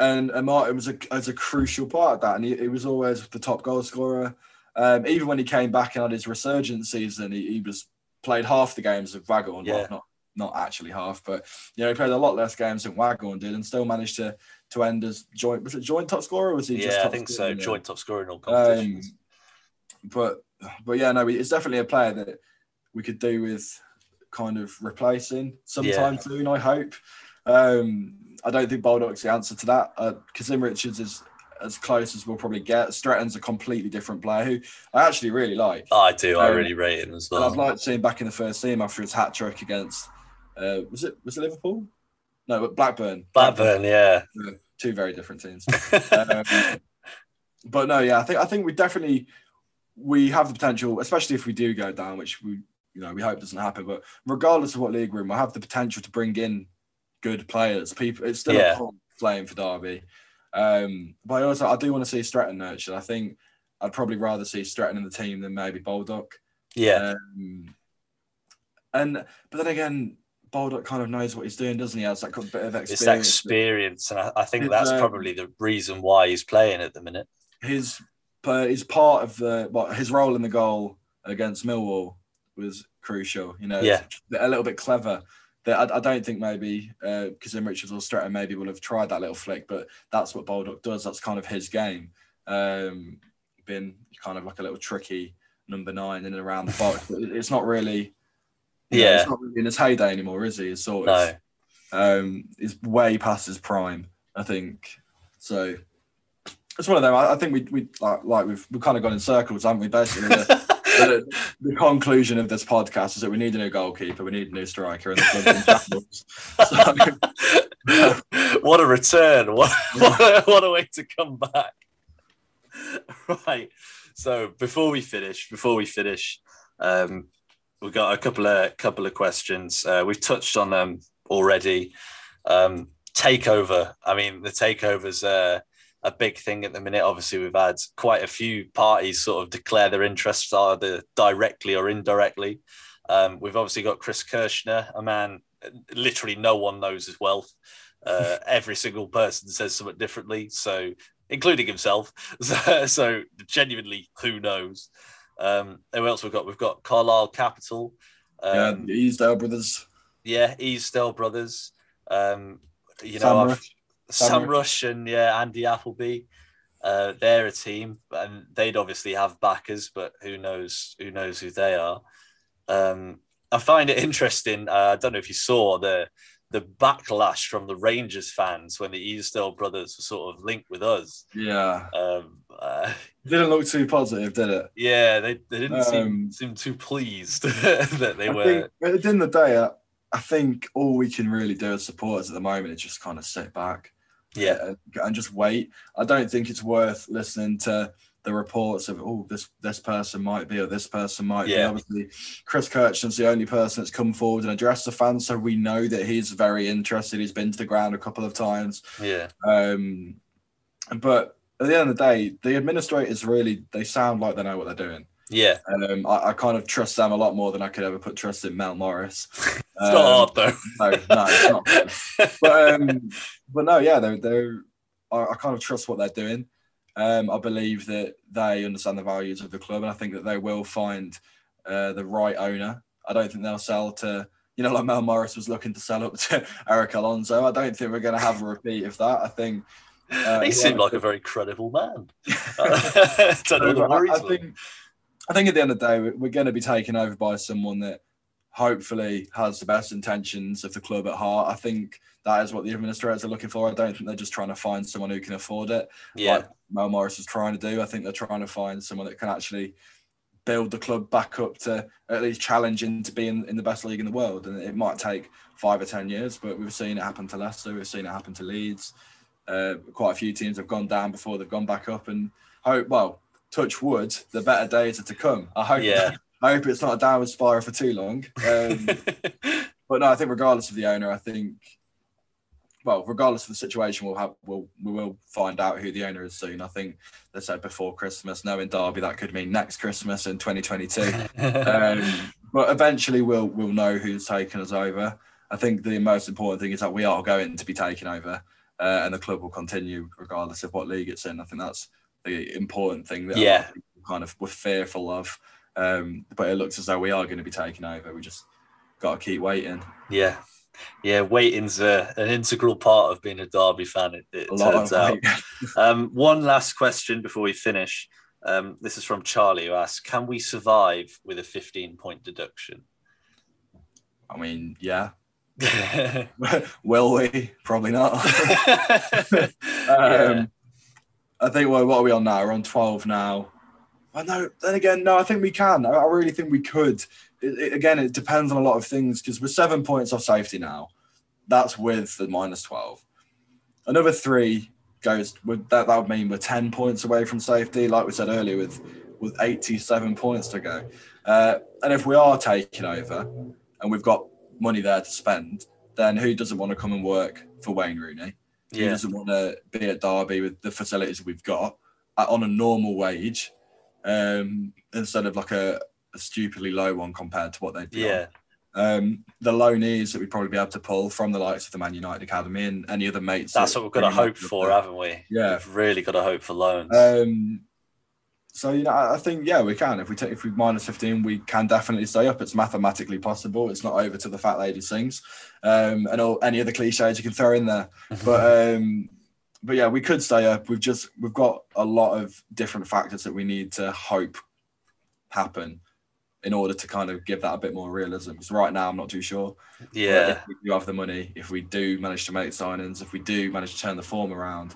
and, and Martin was a, as a crucial part of that, and he, he was always the top goal scorer. Um, even when he came back and had his resurgence season, he, he was played half the games of Waghorn. Yeah. Well, not not actually half, but you know he played a lot less games than Waghorn did, and still managed to to end as joint. Was it joint top scorer? Or was he? just yeah, I think scorer so. the- Joint top scorer in all um, competitions. but but yeah, no, it's definitely a player that we could do with kind of replacing sometime Yeah. soon. I hope. Um, I don't think Baldock's the answer to that. Uh, Kazim Richards is as close as we'll probably get. Stretton's a completely different player who I actually really like. I do. I um, really rate him as well. like to see him back in the first team after his hat trick against. Uh, was it was it Liverpool? No, but Blackburn. Blackburn, yeah. Two very different teams. Um, but no, yeah, I think I think we definitely we have the potential, especially if we do go down, which we you know we hope doesn't happen. But regardless of what league we're in, we have the potential to bring in good players. People, it's still Yeah. a playing for Derby. Um, but I also I do want to see Stretton nurtured. I think I'd probably rather see Stretton in the team than maybe Baldock. yeah, Um, and but then again, Baldock kind of knows what he's doing, doesn't he? Has that bit of experience. it's experience, and I, I think that's um, probably the reason why he's playing at the minute. his but his part of the well, his role in the goal against Millwall was crucial. You know, Yeah. a little bit clever. That I, I don't think maybe because in Richards or Stretton maybe will have tried that little flick, but that's what Baldock does. That's kind of his game. Um, been kind of like a little tricky number nine in and around the box, but it's not really. Know, Yeah. it's not really in his heyday anymore, is he? It's sort No, of. Um, he's way past his prime, I think. So it's one of them. I, I think we we like, like we've we've kind of gone in circles, haven't we? Basically, the, the, the conclusion of this podcast is that we need a new goalkeeper, we need a new striker, and the club's in what a return! What, what, a, what a way to come back. Right. So before we finish, before we finish, um, we've got a couple of couple of questions. Uh, we've touched on them already. Um, takeover. I mean, the takeover's uh, a big thing at the minute. Obviously, we've had quite a few parties sort of declare their interests either directly or indirectly. Um, we've obviously got Chris Kirchner, a man literally no one knows his wealth. Uh, every single person says something differently, so including himself. So, so genuinely, who knows? Um, who else we've got? We've got Carlisle Capital. yeah, Um, the Easdale brothers, yeah, Easdale Brothers. Um, you Sam know, Rush. Sam, Sam Rush and yeah, Andy Appleby. Uh, they're a team, and they'd obviously have backers, but who knows? Who knows who they are? Um, I find it interesting. Uh, I don't know if you saw the the backlash from the Rangers fans when the Easdale brothers were sort of linked with us. Yeah, Um, uh, didn't look too positive, did it? yeah, they, they didn't seem, Um, seem too pleased that they I were. think at the end of the day, I, I think all we can really do as supporters at the moment is just kind of sit back. yeah, and, and just wait. I don't think it's worth listening to the reports of oh this this person might be or this person might be. Obviously, Chris Kirchner's the only person that's come forward and addressed the fans, so we know that he's very interested. He's been to the ground a couple of times. yeah, Um, but at the end of the day, the administrators really they sound like they know what they're doing. yeah. Um, I, I kind of trust them a lot more than I could ever put trust in Mel Morris. It's not hard though. No, no, it's not but um, but no, yeah, they're they're. I, I kind of trust what they're doing. Um, I believe that they understand the values of the club, and I think that they will find uh, the right owner. I don't think they'll sell to you know like Mel Morris was looking to sell up to Erik Alonso. I don't think we're going to have a repeat of that. I think. Uh, he seemed like a very credible man. I don't know the I, think, I think at the end of the day, we're going to be taken over by someone that hopefully has the best intentions of the club at heart. I think that is what the administrators are looking for. I don't think they're just trying to find someone who can afford it, yeah, like Mel Morris is trying to do. I think they're trying to find someone that can actually build the club back up to at least challenging to be in, in the best league in the world. And it might take five or ten years, but we've seen it happen to Leicester, we've seen it happen to Leeds. Uh, quite a few teams have gone down before they've gone back up, and hope well, touch wood, the better days are to come. I hope. Yeah. I hope it's not a downward spiral for too long. Um, but no, I think regardless of the owner, I think well, regardless of the situation, we'll have we'll we will find out who the owner is soon. I think they said before Christmas. Knowing Derby, that could mean next Christmas in 2022. um, but eventually, we'll we'll know who's taken us over. I think the most important thing is that we are going to be taken over, uh, and the club will continue regardless of what league it's in. I think that's the important thing that Yeah. kind of were fearful of. Um, but it looks as though we are going to be taken over. We just got to keep waiting. Yeah. Yeah, waiting's a, an integral part of being a Derby fan, it, it turns out. Um, one last question before we finish. Um, this is from Charlie who asks Can we survive with a 15 point deduction? I mean, yeah. Will we? Probably not. Yeah. Um, I think well, what are we on now? We're on twelve now. I know. Then again, no. I think we can. I, I really think we could. It, it- again, it depends on a lot of things because we're seven points off safety now. That's with the minus twelve. Another three goes. With that, that would mean we're ten points away from safety. Like we said earlier, with with eighty-seven points to go. Uh, and if we are taking over, and we've got money there to spend, then who doesn't want to come and work for Wayne Rooney? Who yeah. doesn't want to be at Derby with the facilities we've got at, on a normal wage um, instead of like a, a stupidly low one compared to what they'd be on. Yeah. Um, the loanees that we'd probably be able to pull from the likes of the Man United Academy and any other mates. That's that what we've got to hope for, there. haven't we? Yeah. We've really got to hope for loans. Um, so you know, I think yeah, we can. If we take if we minus fifteen, we can definitely stay up. It's mathematically possible. It's not over to the fat lady sings, um, and all any other cliches you can throw in there. But um, but yeah, we could stay up. We've just we've got a lot of different factors that we need to hope happen in order to kind of give that a bit more realism. Because right now, I'm not too sure. But yeah. if we do have the money, if we do manage to make signings, if we do manage to turn the form around,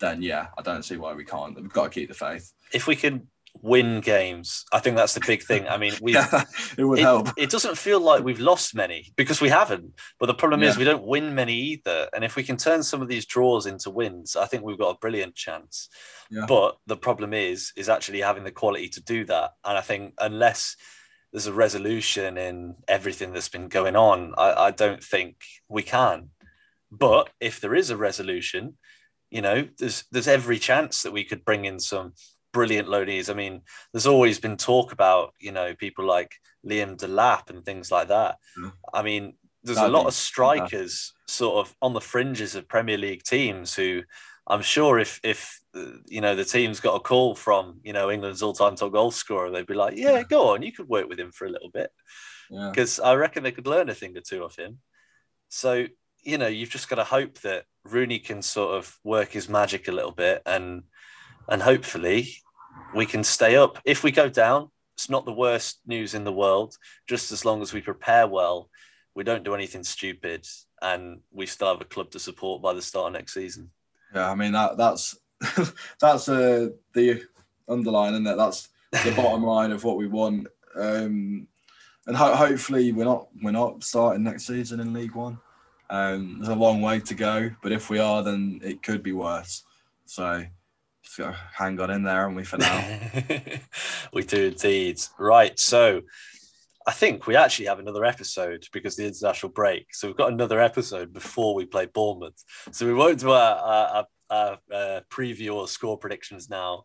then yeah, I don't see why we can't. We've got to keep the faith. If we can win games, I think that's the big thing. I mean, we Yeah, it would it, help. it doesn't feel like we've lost many because we haven't. But the problem is we don't win many either. And if we can turn some of these draws into wins, I think we've got a brilliant chance. Yeah. But the problem is is actually having the quality to do that. And I think unless there's a resolution in everything that's been going on, I, I don't think we can. But if there is a resolution, you know, there's there's every chance that we could bring in some brilliant loanees. I mean, there's always been talk about, you know, people like Liam Delap and things like that. Yeah. I mean, there's That'd a lot of strikers sort of on the fringes of Premier League teams who I'm sure if if uh, you know the team's got a call from you know England's all-time top goal scorer, they'd be like, yeah, go on, you could work with him for a little bit Yeah. because I reckon they could learn a thing or two of him. So you know, you've just got to hope that Rooney can sort of work his magic a little bit, and and hopefully we can stay up. If we go down, it's not the worst news in the world. Just as long as we prepare well, we don't do anything stupid, and we still have a club to support by the start of next season. Yeah, I mean that that's that's uh, the underline, and that that's the bottom line of what we want. Um, and ho- hopefully we're not we're not starting next season in League One. Um, there's a long way to go, but if we are, then it could be worse. So hang on in there, and we for now. we do indeed. Right. So I think we actually have another episode because the international break. So we've got another episode before we play Bournemouth. So we won't do our, our, our, our preview or score predictions now.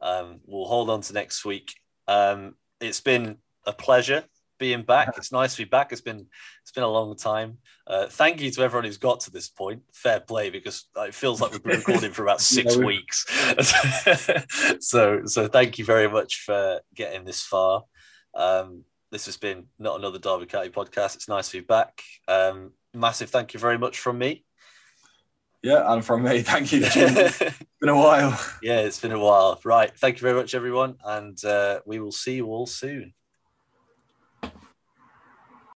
Um, we'll hold on to next week. Um, it's been a pleasure being back. It's nice to be back. It's been it's been a long time. Uh, thank you to everyone who's got to this point. Fair play because it feels like we've been recording for about six Yeah, weeks. so so thank you very much for getting this far. Um, this has been not another Derby County podcast. It's nice to be back. Um, massive thank you very much from me. yeah, and from me, thank you. It's been a while. yeah, it's been a while. Right. Thank you very much, everyone. And uh, we will see you all soon.